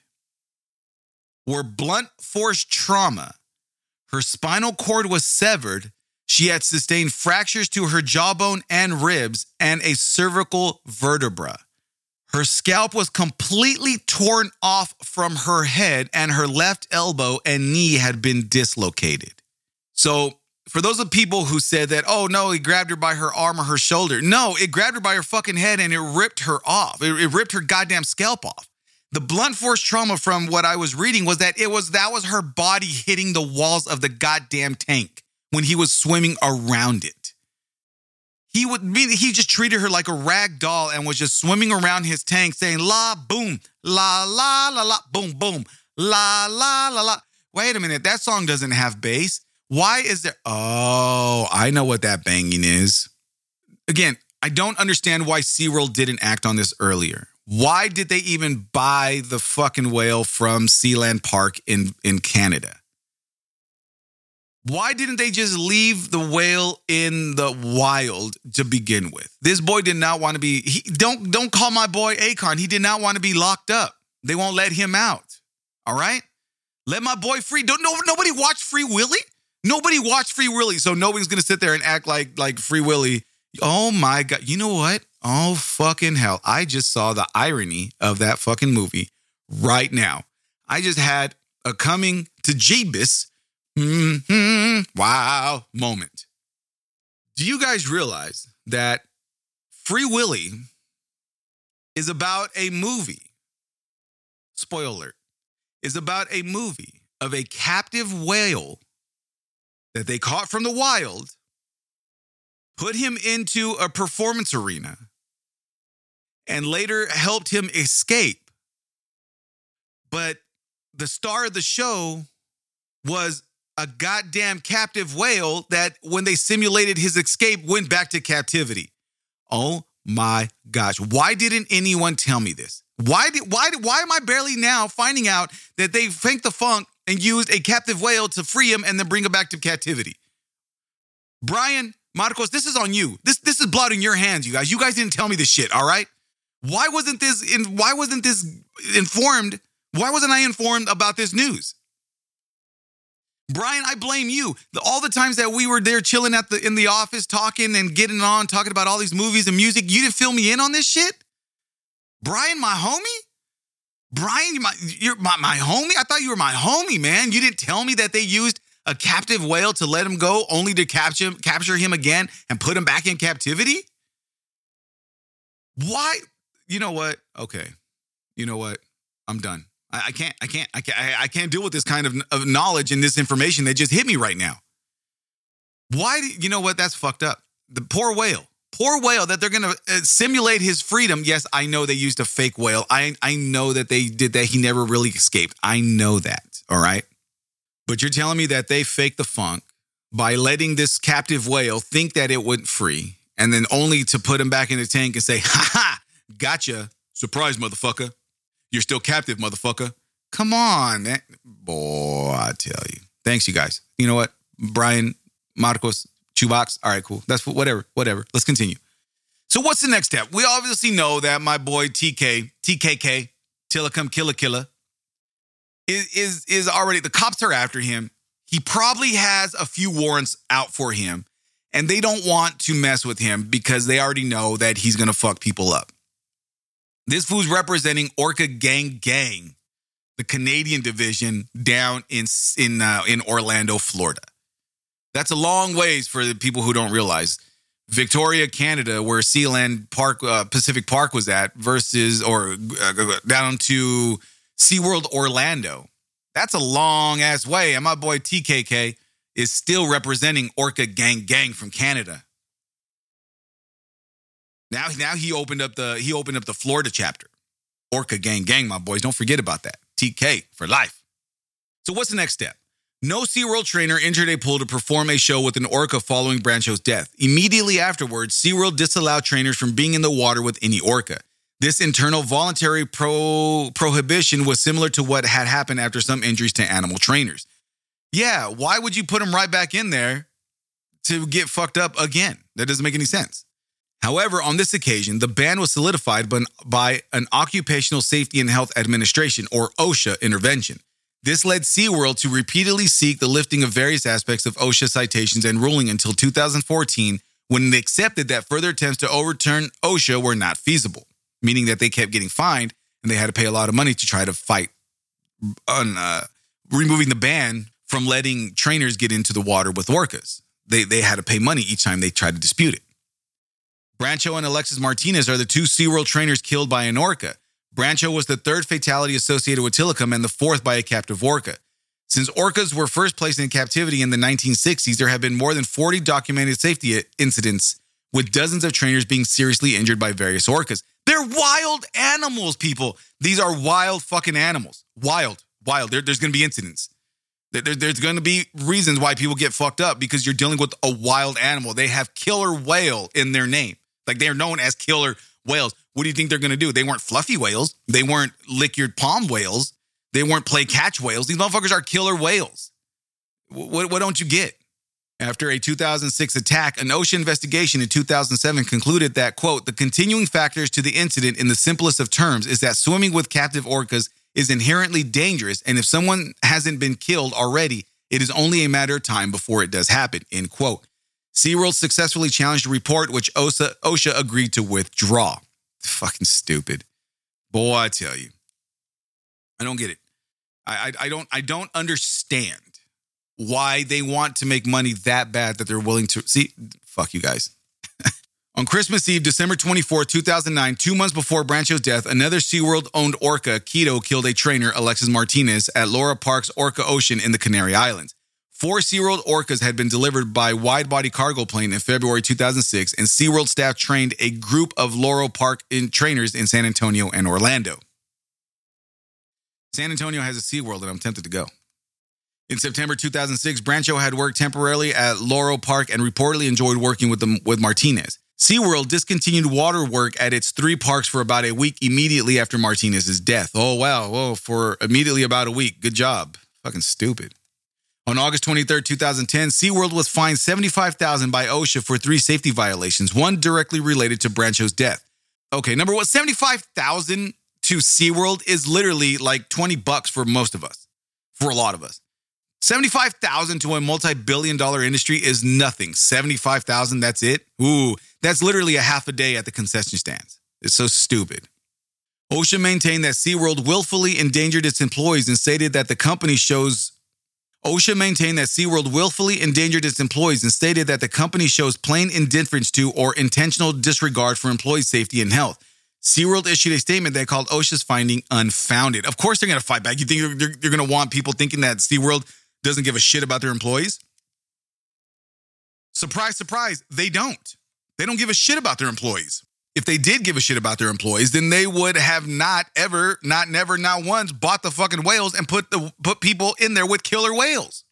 S3: were blunt force trauma. Her spinal cord was severed. She had sustained fractures to her jawbone and ribs and a cervical vertebra. Her scalp was completely torn off from her head, and her left elbow and knee had been dislocated. So, for those of people who said that, oh no, he grabbed her by her arm or her shoulder, no, it grabbed her by her fucking head and it ripped her off. It, it ripped her goddamn scalp off. The blunt force trauma from what I was reading was that it was that was her body hitting the walls of the goddamn tank when he was swimming around it. He would he just treated her like a rag doll and was just swimming around his tank saying la boom la la la la boom boom la la la la. Wait a minute, that song doesn't have bass. Why is there? Oh, I know what that banging is. Again, I don't understand why SeaWorld didn't act on this earlier. Why did they even buy the fucking whale from Sealand Park in, in Canada? Why didn't they just leave the whale in the wild to begin with? This boy did not want to be he, don't don't call my boy Akon. He did not want to be locked up. They won't let him out. All right? Let my boy free. Don't no, nobody watch Free Willy? Nobody watched Free Willy, so nobody's gonna sit there and act like like Free Willy. Oh my god! You know what? Oh fucking hell! I just saw the irony of that fucking movie right now. I just had a coming to Jeebus mm-hmm, wow moment. Do you guys realize that Free Willy is about a movie? Spoiler alert, is about a movie of a captive whale that they caught from the wild, put him into a performance arena, and later helped him escape. But the star of the show was a goddamn captive whale that, when they simulated his escape, went back to captivity. Oh my gosh. Why didn't anyone tell me this? Why did why why am I barely now finding out that they faked the funk and used a captive whale to free him and then bring him back to captivity? Brian, Marcos, this is on you. This this is blood in your hands, you guys. You guys didn't tell me this shit, all right? Why wasn't this in why wasn't this informed? Why wasn't I informed about this news? Brian, I blame you. All the times that we were there chilling at the in the office talking and getting on talking about all these movies and music, you didn't fill me in on this shit? Brian, my homie? Brian, my, you're my, my homie? I thought you were my homie, man. You didn't tell me that they used a captive whale to let him go only to capture capture him again and put him back in captivity? Why? You know what? Okay. You know what? I'm done. I, I can't, I can't, I can't, I can't deal with this kind of, of knowledge and this information that just hit me right now. Why? Do, you know what? That's fucked up. The poor whale, poor whale that they're going to uh, simulate his freedom. Yes, I know they used a fake whale. I, I know that they did that. He never really escaped. I know that. All right. But you're telling me that they faked the funk by letting this captive whale think that it went free and then only to put him back in the tank and say, ha ha, gotcha. Surprise, motherfucker. You're still captive, motherfucker. Come on, man. Boy, I tell you. Thanks, you guys. You know what? Brian, Marcos, Chubox. All right, cool. That's whatever, whatever. Let's continue. So, what's the next step? We obviously know that my boy TK, TKK, Tilikum Killa Killa, is, is, is already, the cops are after him. He probably has a few warrants out for him, and they don't want to mess with him because they already know that he's going to fuck people up. This fool's representing Orca Gang Gang, the Canadian division down in in uh, in Orlando, Florida. That's a long ways for the people who don't realize. Victoria, Canada, where Sealand Park uh, Pacific Park was at, versus or uh, down to SeaWorld Orlando. That's a long ass way. And my boy TKK is still representing Orca Gang Gang from Canada. Now, now he opened up the he opened up the Florida chapter. Orca gang, gang, my boys. Don't forget about that. TK for life. So, what's the next step? No SeaWorld trainer entered a pool to perform a show with an orca following Brancheau's death. Immediately afterwards, SeaWorld disallowed trainers from being in the water with any orca. This internal voluntary pro- prohibition was similar to what had happened after some injuries to animal trainers. Yeah, why would you put them right back in there to get fucked up again? That doesn't make any sense. However, on this occasion, the ban was solidified by an Occupational Safety and Health Administration, or OSHA, intervention. This led SeaWorld to repeatedly seek the lifting of various aspects of OSHA citations and ruling until 2014 when they accepted that further attempts to overturn OSHA were not feasible, meaning that they kept getting fined and they had to pay a lot of money to try to fight on uh, removing the ban from letting trainers get into the water with orcas. They, they had to pay money each time they tried to dispute it. Brancheau and Alexis Martinez are the two SeaWorld trainers killed by an orca. Brancheau was the third fatality associated with Tilikum and the fourth by a captive orca. Since orcas were first placed in captivity in the 1960s, there have been more than 40 documented safety incidents, with dozens of trainers being seriously injured by various orcas. They're wild animals, people. These are wild fucking animals. Wild, wild. There, there's going to be incidents. There, there's going to be reasons why people get fucked up because you're dealing with a wild animal. They have killer whale in their name. Like they're known as killer whales. What do you think they're going to do? They weren't fluffy whales. They weren't lick your palm whales. They weren't play catch whales. These motherfuckers are killer whales. What, what don't you get? After a 2006 attack, an OSHA investigation in 2007 concluded that, quote, the continuing factors to the incident in the simplest of terms is that swimming with captive orcas is inherently dangerous. And if someone hasn't been killed already, it is only a matter of time before it does happen, end quote. SeaWorld successfully challenged a report, which OSHA, OSHA agreed to withdraw. Fucking stupid. Boy, I tell you. I don't get it. I, I, I don't I don't understand why they want to make money that bad that they're willing to see. Fuck you guys. On Christmas Eve, December 24, 2009, two months before Brancheau's death, another SeaWorld owned orca, Keto, killed a trainer, Alexis Martinez, at Loro Parque's Orca Ocean in the Canary Islands. Four SeaWorld orcas had been delivered by wide body cargo plane in February 2006, and SeaWorld staff trained a group of Loro Parque in trainers in San Antonio and Orlando. San Antonio has a SeaWorld, and I'm tempted to go. In September 2006, Brancheau had worked temporarily at Loro Parque and reportedly enjoyed working with them with Martinez. SeaWorld discontinued water work at its three parks for about a week immediately after Martinez's death. Oh wow, whoa, for immediately about a week. Good job. Fucking stupid. On August 23, 2010, SeaWorld was fined 75000 by OSHA for three safety violations, one directly related to Brancheau's death. Okay, number one, 75000 to SeaWorld is literally like 20 bucks for most of us, for a lot of us. 75,000 to a multi-billion dollar industry is nothing. 75,000, that's it? Ooh, that's literally a half a day at the concession stands. It's so stupid. OSHA maintained that SeaWorld willfully endangered its employees and stated that the company shows OSHA maintained that SeaWorld willfully endangered its employees and stated that the company shows plain indifference to or intentional disregard for employee safety and health. SeaWorld issued a statement that called OSHA's finding unfounded. Of course, they're going to fight back. You think you're, you're, you're going to want people thinking that SeaWorld doesn't give a shit about their employees? Surprise, surprise, they don't. They don't give a shit about their employees if they did give a shit about their employees, then they would have not ever, not never, not once bought the fucking whales and put the put people in there with killer whales.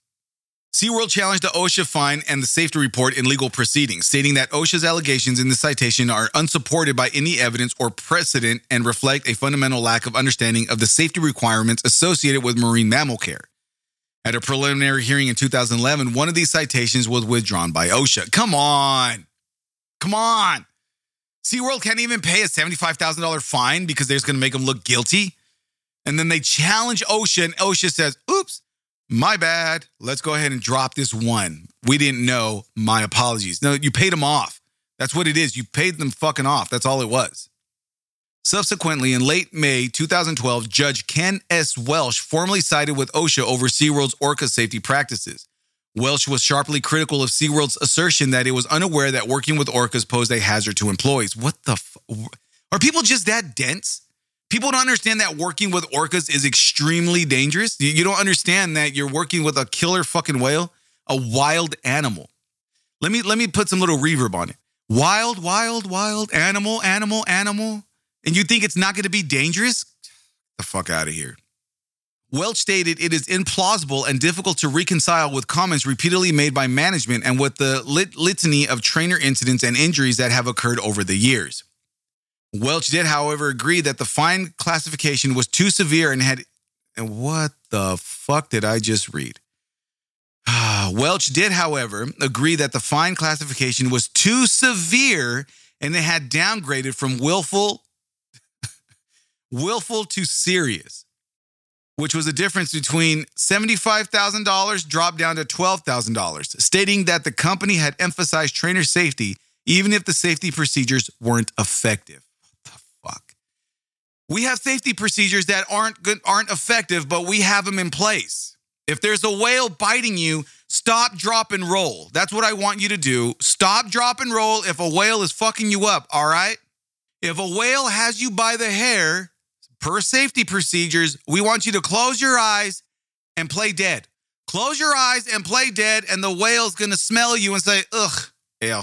S3: SeaWorld challenged the OSHA fine and the safety report in legal proceedings, stating that OSHA's allegations in the citation are unsupported by any evidence or precedent and reflect a fundamental lack of understanding of the safety requirements associated with marine mammal care. At a preliminary hearing in 2011, one of these citations was withdrawn by OSHA. Come on. Come on. SeaWorld can't even pay a $75,000 fine because they're just going to make them look guilty. And then they challenge OSHA, and OSHA says, oops, my bad. Let's go ahead and drop this one. We didn't know. My apologies. No, you paid them off. That's what it is. You paid them fucking off. That's all it was. Subsequently, in late May 2012, Judge Ken S. Welsch formally sided with OSHA over SeaWorld's orca safety practices. Welsch was sharply critical of SeaWorld's assertion that it was unaware that working with orcas posed a hazard to employees. What the f- Are people just that dense? People don't understand that working with orcas is extremely dangerous. You don't understand that you're working with a killer fucking whale, a wild animal. Let me let me put some little reverb on it. Wild, wild, wild animal, animal, animal. And you think it's not going to be dangerous? The fuck out of here. Welsch stated it is implausible and difficult to reconcile with comments repeatedly made by management and with the lit- litany of trainer incidents and injuries that have occurred over the years. Welsch did, however, agree that the fine classification was too severe and had. And what the fuck did I just read? Welsch did, however, agree that the fine classification was too severe and it had downgraded from willful willful to serious, which was a difference between $75,000 dropped down to $12,000, stating that the company had emphasized trainer safety even if the safety procedures weren't effective. What the fuck? We have safety procedures that aren't good, aren't effective, but we have them in place. If there's a whale biting you, stop, drop, and roll. That's what I want you to do. Stop, drop, and roll if a whale is fucking you up, all right? If a whale has you by the hair, per safety procedures, we want you to close your eyes and play dead. Close your eyes and play dead, and the whale's gonna smell you and say, ugh, ew,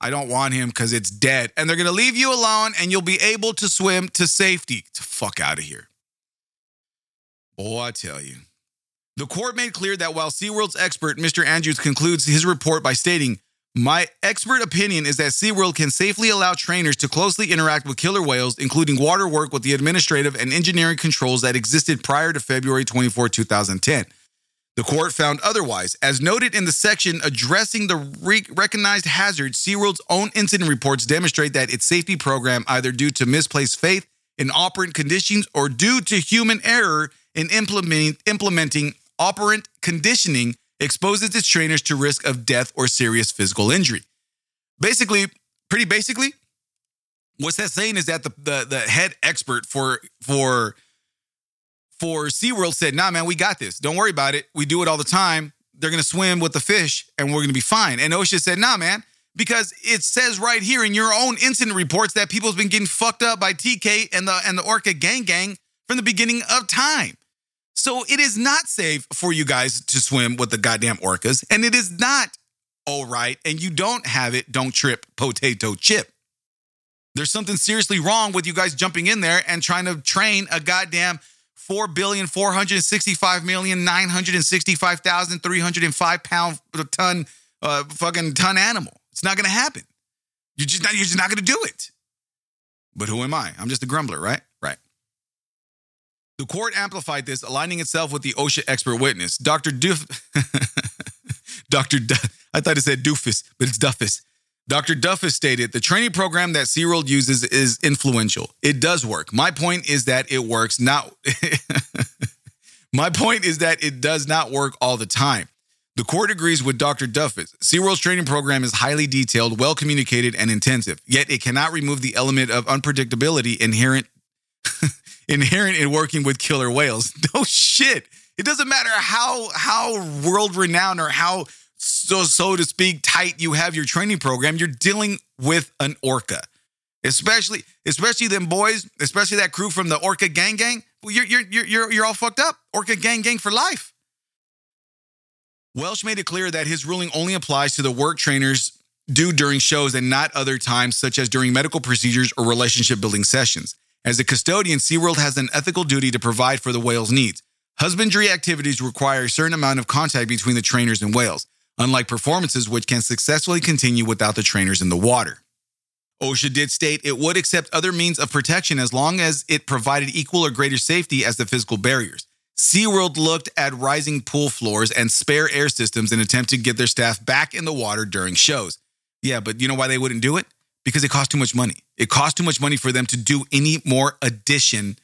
S3: I don't want him because it's dead. And they're gonna leave you alone and you'll be able to swim to safety. To fuck out of here. Boy, I tell you. The court made clear that while SeaWorld's expert, Mr. Andrews, concludes his report by stating, My expert opinion is that SeaWorld can safely allow trainers to closely interact with killer whales, including water work with the administrative and engineering controls that existed prior to February 24, 2010. The court found otherwise. As noted in the section addressing the re- recognized hazards, SeaWorld's own incident reports demonstrate that its safety program, either due to misplaced faith in operant conditions or due to human error in implementing operant conditioning exposes its trainers to risk of death or serious physical injury. Basically, pretty basically, what's that saying is that the, the, the head expert for for for SeaWorld said, nah, man, we got this. Don't worry about it. We do it all the time. They're gonna swim with the fish and we're gonna be fine. And OSHA said, nah, man, because it says right here in your own incident reports that people's been getting fucked up by TK and the and the Orca gang gang from the beginning of time. So it is not safe for you guys to swim with the goddamn orcas, and it is not all right, and you don't have it, don't trip, potato chip. There's something seriously wrong with you guys jumping in there and trying to train a goddamn 4 billion 465 million 965,305 pound ton uh, fucking ton animal. It's not going to happen. You're just not you're just not going to do it. But who am I? I'm just a grumbler, right? The court amplified this, aligning itself with the OSHA expert witness, Dr. Doof. Dr. I thought it said doofus, but it's Duffus. Dr. Duffus stated the training program that SeaWorld uses is influential. It does work. My point is that it works not. My point is that it does not work all the time. The court agrees with Dr. Duffus. SeaWorld's training program is highly detailed, well communicated, and intensive, yet it cannot remove the element of unpredictability inherent inherent in working with killer whales. No shit. It doesn't matter how how world renowned or how so so to speak tight you have your training program. You're dealing with an orca, especially especially them boys, especially that crew from the orca gang gang. Well, you're you're you're you're, you're all fucked up. Orca gang gang for life. Welsch made it clear that his ruling only applies to the work trainers do during shows and not other times, such as during medical procedures or relationship building sessions. As a custodian, SeaWorld has an ethical duty to provide for the whale's needs. Husbandry activities require a certain amount of contact between the trainers and whales, unlike performances which can successfully continue without the trainers in the water. OSHA did state it would accept other means of protection as long as it provided equal or greater safety as the physical barriers. SeaWorld looked at rising pool floors and spare air systems in attempt to get their staff back in the water during shows. Yeah, but you know why they wouldn't do it? Because it costs too much money. It costs too much money for them to do any more addition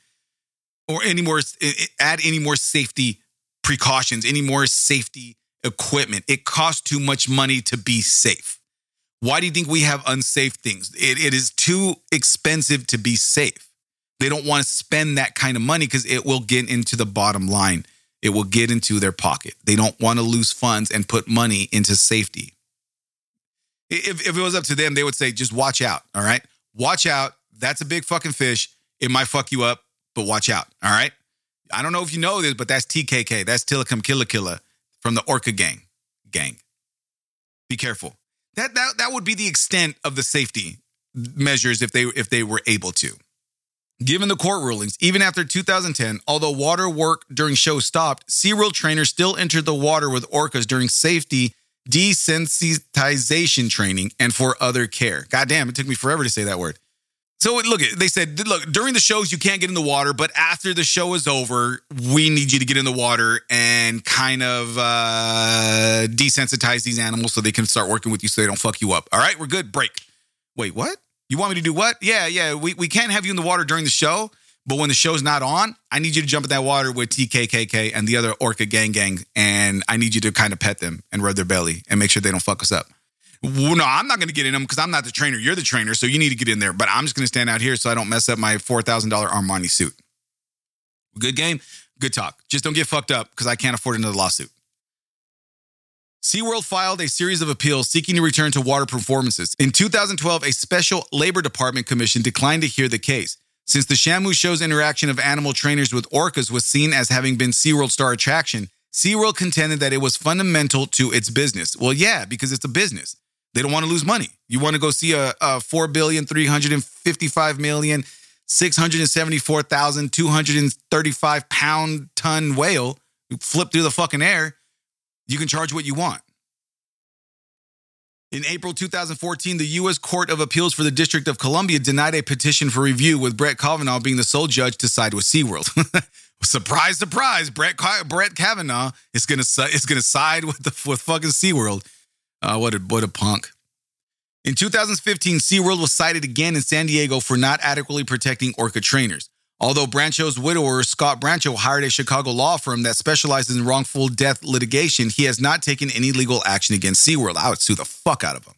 S3: or any more eh, eh, add any more safety precautions, any more safety equipment. It costs too much money to be safe. Why do you think we have unsafe things? It, it is too expensive to be safe. They don't want to spend that kind of money because it will get into the bottom line. It will get into their pocket. They don't want to lose funds and put money into safety. If, if it was up to them, they would say, just watch out. All right. Watch out. That's a big fucking fish. It might fuck you up, but watch out. All right. I don't know if you know this, but that's TKK. That's Tilikum Killa Killa from the Orca gang. Gang. Be careful. That, that that would be the extent of the safety measures if they if they were able to. Given the court rulings, even after 2010, although water work during shows stopped, SeaWorld trainers still entered the water with orcas during safety desensitization training and for other care. God damn, it took me forever to say that word. So look, they said, look, during the shows you can't get in the water, but after the show is over, we need you to get in the water and kind of uh, desensitize these animals so they can start working with you so they don't fuck you up. All right, we're good. Break. Wait, what? You want me to do what? Yeah, yeah. We, we can't have you in the water during the show, but when the show's not on, I need you to jump in that water with TKKK and the other Orca gang gang, and I need you to kind of pet them and rub their belly and make sure they don't fuck us up. Well, no, I'm not going to get in them because I'm not the trainer. You're the trainer, so you need to get in there. But I'm just going to stand out here so I don't mess up my four thousand dollar Armani suit. Good game, good talk. Just don't get fucked up because I can't afford another lawsuit. SeaWorld filed a series of appeals seeking to return to water performances. In 2012, a special Labor Department commission declined to hear the case. Since the Shamu show's interaction of animal trainers with orcas was seen as having been SeaWorld star attraction, SeaWorld contended that it was fundamental to its business. Well, yeah, because it's a business. They don't want to lose money. You want to go see a, a 4 billion, 355 million, 674,235 pound ton whale flip through the fucking air. You can charge what you want. In April 2014, the U.S. Court of Appeals for the District of Columbia denied a petition for review, with Brett Kavanaugh being the sole judge to side with SeaWorld. surprise, surprise! Brett Brett Kavanaugh is gonna is gonna side with the with fucking SeaWorld. Uh, what a what a punk. In 2015, SeaWorld was cited again in San Diego for not adequately protecting orca trainers. Although Brancheau's widower, Scott Brancheau, hired a Chicago law firm that specializes in wrongful death litigation, he has not taken any legal action against SeaWorld. I would sue the fuck out of him.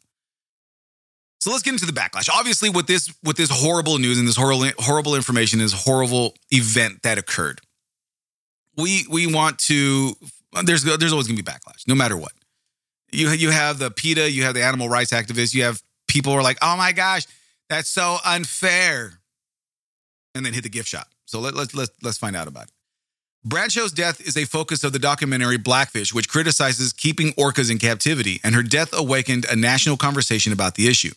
S3: So let's get into the backlash. Obviously, with this with this horrible news and this horrible horrible information, this horrible event that occurred, we we want to. There's there's always gonna be backlash, no matter what you you have the PETA, you have the animal rights activists, you have people who are like, oh my gosh, that's so unfair, and then hit the gift shop. So let, let's let's let's find out about it. Brancheau's death is a focus of the documentary Blackfish, which criticizes keeping orcas in captivity, and her death awakened a national conversation about the issue.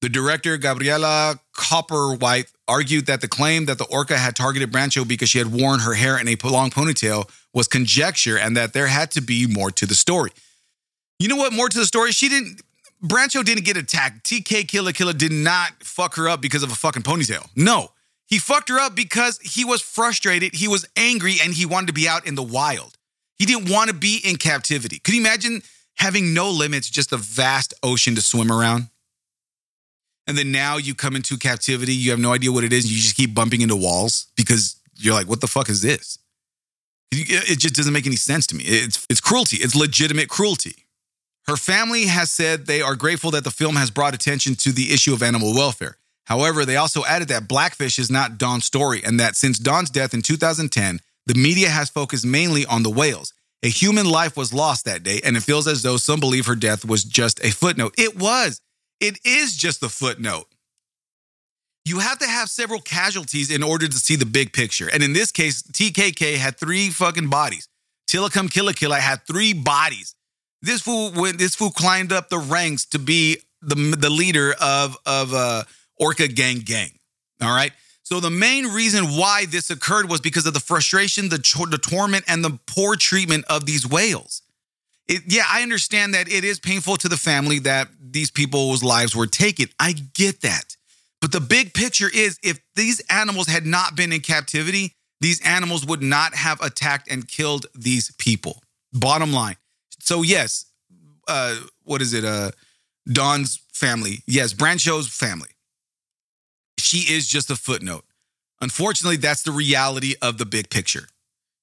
S3: The director, Gabriela Cowperthwaite, argued that the claim that the orca had targeted Brancheau because she had worn her hair in a long ponytail was conjecture and that there had to be more to the story. You know what? More to the story, she didn't. Brancho didn't get attacked. TK Killa Killa did not fuck her up because of a fucking ponytail. No, he fucked her up because he was frustrated, he was angry, and he wanted to be out in the wild. He didn't want to be in captivity. Could you imagine having no limits, just a vast ocean to swim around? And then now you come into captivity, you have no idea what it is, and you just keep bumping into walls because you're like, what the fuck is this? It just doesn't make any sense to me. It's, it's cruelty, it's legitimate cruelty. Her family has said they are grateful that the film has brought attention to the issue of animal welfare. However, they also added that Blackfish is not Dawn's story and that since Dawn's death in 2010, the media has focused mainly on the whales. A human life was lost that day, and it feels as though some believe her death was just a footnote. It was. It is just a footnote. You have to have several casualties in order to see the big picture. And in this case, TKK had three fucking bodies. Tilikum Killa had three bodies. This fool when this fool climbed up the ranks to be the the leader of of uh, Orca Gang Gang. All right. So the main reason why this occurred was because of the frustration, the, the torment, and the poor treatment of these whales. It, yeah, I understand that it is painful to the family that these people's lives were taken. I get that. But the big picture is if these animals had not been in captivity, these animals would not have attacked and killed these people. Bottom line. So yes, uh, what is it? Uh, Dawn's family. Yes, Brancheau's family. She is just a footnote. Unfortunately, that's the reality of the big picture.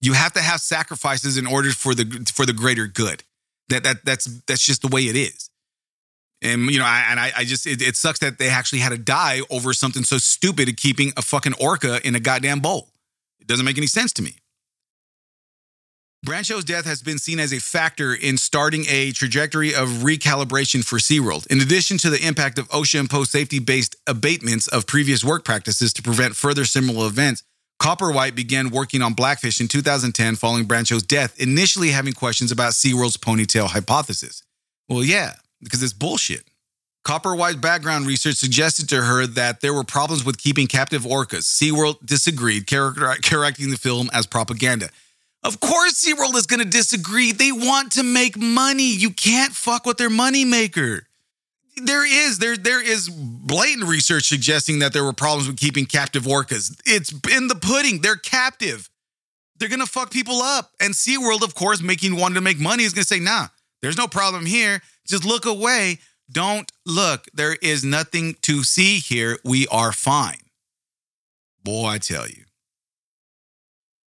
S3: You have to have sacrifices in order for the for the greater good. That that that's that's just the way it is. And you know, I, and I, I just it, it sucks that they actually had to die over something so stupid keeping a fucking orca in a goddamn bowl. It doesn't make any sense to me. Brancheau's death has been seen as a factor in starting a trajectory of recalibration for SeaWorld. In addition to the impact of OSHA imposed safety based abatements of previous work practices to prevent further similar events, Cowperthwaite began working on Blackfish in 2010 following Brancheau's death, initially having questions about SeaWorld's ponytail hypothesis. Well, yeah, because it's bullshit. Cowperthwaite background research suggested to her that there were problems with keeping captive orcas. SeaWorld disagreed, correcting the film as propaganda. Of course, SeaWorld is going to disagree. They want to make money. You can't fuck with their moneymaker. There is there there is blatant research suggesting that there were problems with keeping captive orcas. It's in the pudding. They're captive. They're gonna fuck people up. And SeaWorld, of course, making one to make money, is gonna say, nah, there's no problem here. Just look away. Don't look. There is nothing to see here. We are fine. Boy, I tell you.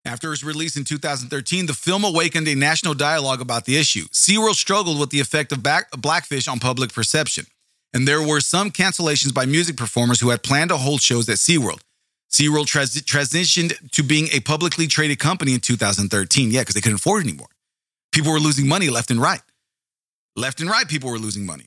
S3: After its release in 2013, the film awakened a national dialogue about the issue. SeaWorld struggled with the effect of back- Blackfish on public perception, and there were some cancellations by music performers who had planned to hold shows at SeaWorld. SeaWorld trans- transitioned to being a publicly traded company in 2013. Yeah, because they couldn't afford it anymore. People were losing money left and right. Left and right, people were losing money.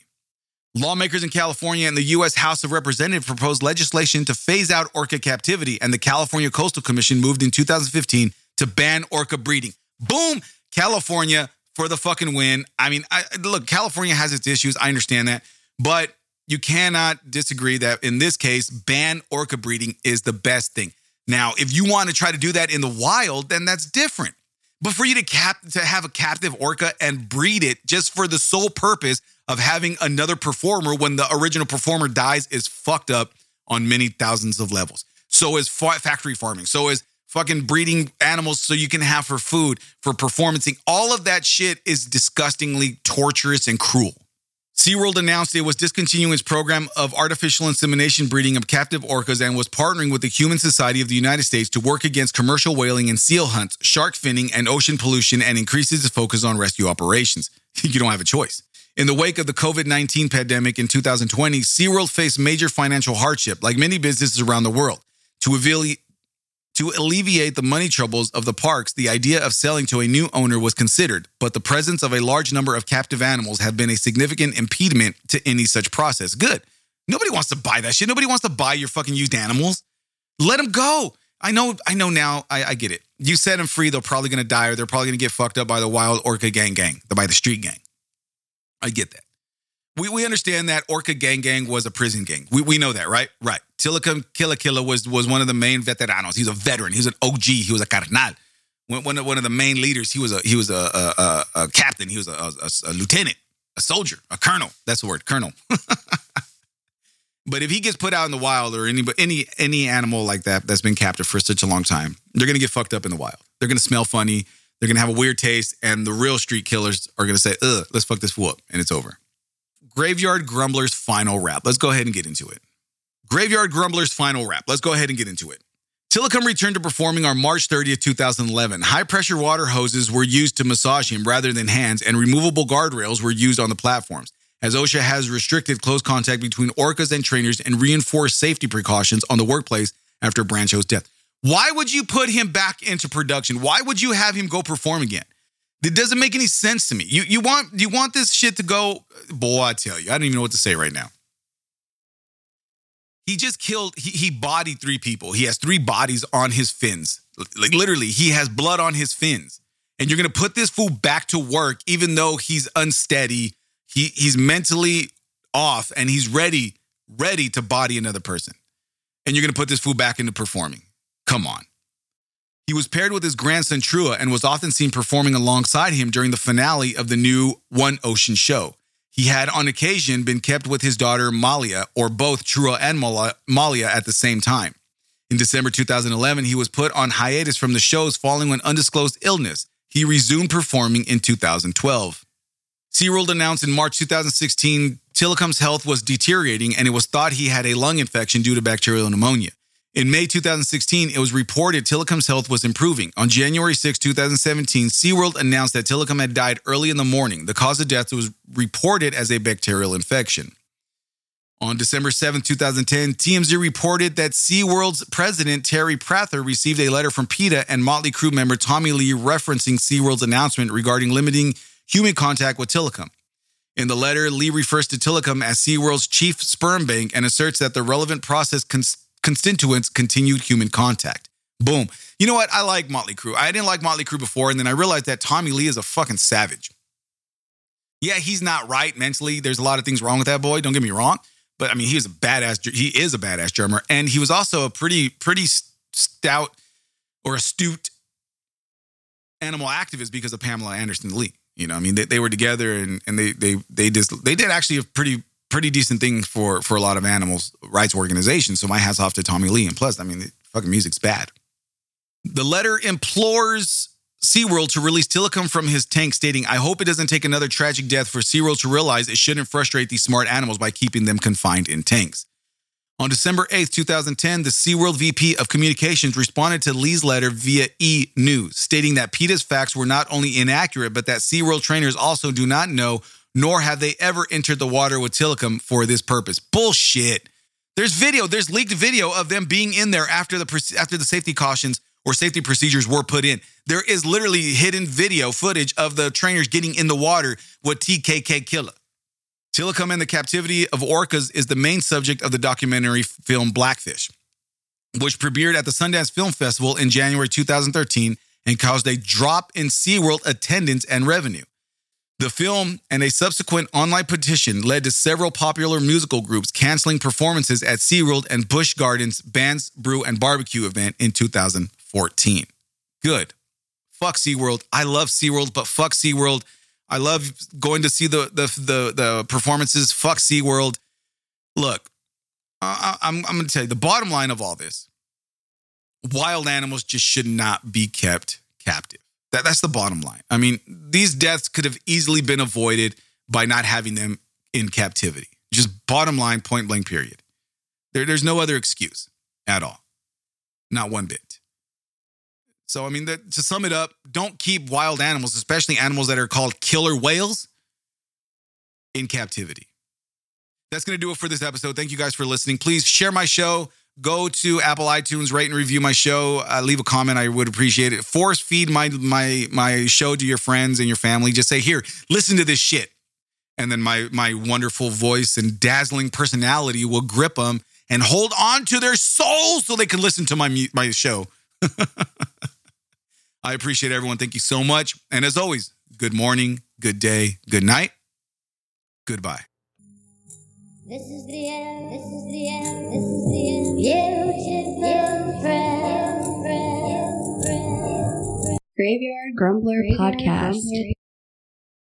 S3: Lawmakers in California and the U.S. House of Representatives proposed legislation to phase out orca captivity, and the California Coastal Commission moved in 2015 to ban orca breeding. Boom! California for the fucking win. I mean, I, look, California has its issues. I understand that. But you cannot disagree that in this case, ban orca breeding is the best thing. Now, if you want to try to do that in the wild, then that's different. But for you to cap to have a captive orca and breed it just for the sole purpose of having another performer when the original performer dies is fucked up on many thousands of levels. So is factory farming. So is fucking breeding animals so you can have for food, for performancing. All of that shit is disgustingly torturous and cruel. SeaWorld announced it was discontinuing its program of artificial insemination breeding of captive orcas and was partnering with the Humane Society of the United States to work against commercial whaling and seal hunts, shark finning, and ocean pollution and increases its focus on rescue operations. you don't have a choice. In the wake of the COVID 19 pandemic in 2020, SeaWorld faced major financial hardship, like many businesses around the world. To, to alleviate the money troubles of the parks, the idea of selling to a new owner was considered, but the presence of a large number of captive animals had been a significant impediment to any such process. Good. Nobody wants to buy that shit. Nobody wants to buy your fucking used animals. Let them go. I know, I know now. I, I get it. You set them free, they're probably gonna die, or they're probably gonna get fucked up by the wild orca gang gang, by the street gang. I get that. We, we understand that Orca Gang Gang was a prison gang. We, we know that, right? Right. Tilikum Killa Killa was, was one of the main veteranos. He's a veteran. He's an OG. He was a carnal. One of, one of the main leaders. He was a he was a, a, a, a captain. He was a, a, lieutenant, a soldier, a colonel. That's the word, colonel. but if he gets put out in the wild or any any any animal like that that's been captive for such a long time, they're gonna get fucked up in the wild. They're gonna smell funny. They're going to have a weird taste, and the real street killers are going to say, ugh, let's fuck this fool up, and it's over. Graveyard Grumbler's final rap. Let's go ahead and get into it. Graveyard Grumbler's final rap. Let's go ahead and get into it. Tilikum returned to performing on March 30th, 2011. High pressure water hoses were used to massage him rather than hands, and removable guardrails were used on the platforms, as OSHA has restricted close contact between orcas and trainers and reinforced safety precautions on the workplace after Brancheau's death. Why would you put him back into production? Why would you have him go perform again? It doesn't make any sense to me. You you want you want this shit to go, boy, I tell you, I don't even know what to say right now. He just killed, he, he bodied three people. He has three bodies on his fins. Like literally, he has blood on his fins. And you're gonna put this fool back to work, even though he's unsteady, he he's mentally off and he's ready, ready to body another person. And you're gonna put this fool back into performing. Come on. He was paired with his grandson Trua and was often seen performing alongside him during the finale of the new One Ocean show. He had on occasion been kept with his daughter Malia, or both Trua and Malia at the same time. In December 2011, he was put on hiatus from the shows following an undisclosed illness. He resumed performing in 2012. SeaWorld announced in March 2016 Tilikum's health was deteriorating and it was thought he had a lung infection due to bacterial pneumonia. In May 2016, it was reported Tilikum's health was improving. On January 6, 2017, SeaWorld announced that Tilikum had died early in the morning. The cause of death was reported as a bacterial infection. On December 7, 2010, TMZ reported that SeaWorld's president, Terry Prather, received a letter from PETA and Motley Crue member Tommy Lee referencing SeaWorld's announcement regarding limiting human contact with Tilikum. In the letter, Lee refers to Tilikum as SeaWorld's chief sperm bank and asserts that the relevant process constituents continued human contact. Boom. You know what? I like Motley Crue. I didn't like Motley Crue before, and then I realized that Tommy Lee is a fucking savage. Yeah, he's not right mentally. There's a lot of things wrong with that boy. Don't get me wrong, but I mean, he was a badass. He is a badass drummer, and he was also a pretty pretty stout or astute animal activist because of Pamela Anderson Lee. You know, I mean, they, they were together and and they they they just they did actually a pretty pretty decent thing for for a lot of animals rights organizations. So my hats off to Tommy Lee. And plus, I mean, the fucking music's bad. The letter implores SeaWorld to release Tilikum from his tank, stating, I hope it doesn't take another tragic death for SeaWorld to realize it shouldn't frustrate these smart animals by keeping them confined in tanks. On December 8th, 2010, the SeaWorld VP of Communications responded to Lee's letter via E! News, stating that PETA's facts were not only inaccurate, but that SeaWorld trainers also do not know, nor have they ever entered the water with Tilikum for this purpose. Bullshit. There's video, there's leaked video of them being in there after the after the safety cautions or safety procedures were put in. There is literally hidden video footage of the trainers getting in the water with TKK killer. Tilikum and the captivity of orcas is the main subject of the documentary film Blackfish, which premiered at the Sundance Film Festival in January 2013 and caused a drop in SeaWorld attendance and revenue. The film and a subsequent online petition led to several popular musical groups canceling performances at SeaWorld and Busch Gardens Bands, Brew, and Barbecue event in 2014. Good. Fuck SeaWorld. I love SeaWorld, but fuck SeaWorld. I love going to see the the the, the performances. Fuck SeaWorld. Look, I, I'm I'm going to tell you the bottom line of all this. Wild animals just should not be kept captive. That that's the bottom line. I mean, these deaths could have easily been avoided by not having them in captivity. Just bottom line, point blank, period. There, there's no other excuse at all. Not one bit. So, I mean, the, to sum it up, don't keep wild animals, especially animals that are called killer whales, in captivity. That's going to do it for this episode. Thank you guys for listening. Please share my show. Go to Apple iTunes, rate and review my show. Uh, leave a comment. I would appreciate it. Force feed my my my show to your friends and your family. Just say, "Here, listen to this shit," and then my my wonderful voice and dazzling personality will grip them and hold on to their souls so they can listen to my my show. I appreciate everyone. Thank you so much. And as always, good morning, good day, good night, goodbye. This is the end. This is the end. This is the end. Beautiful
S2: friend. Graveyard Grumbler Podcast.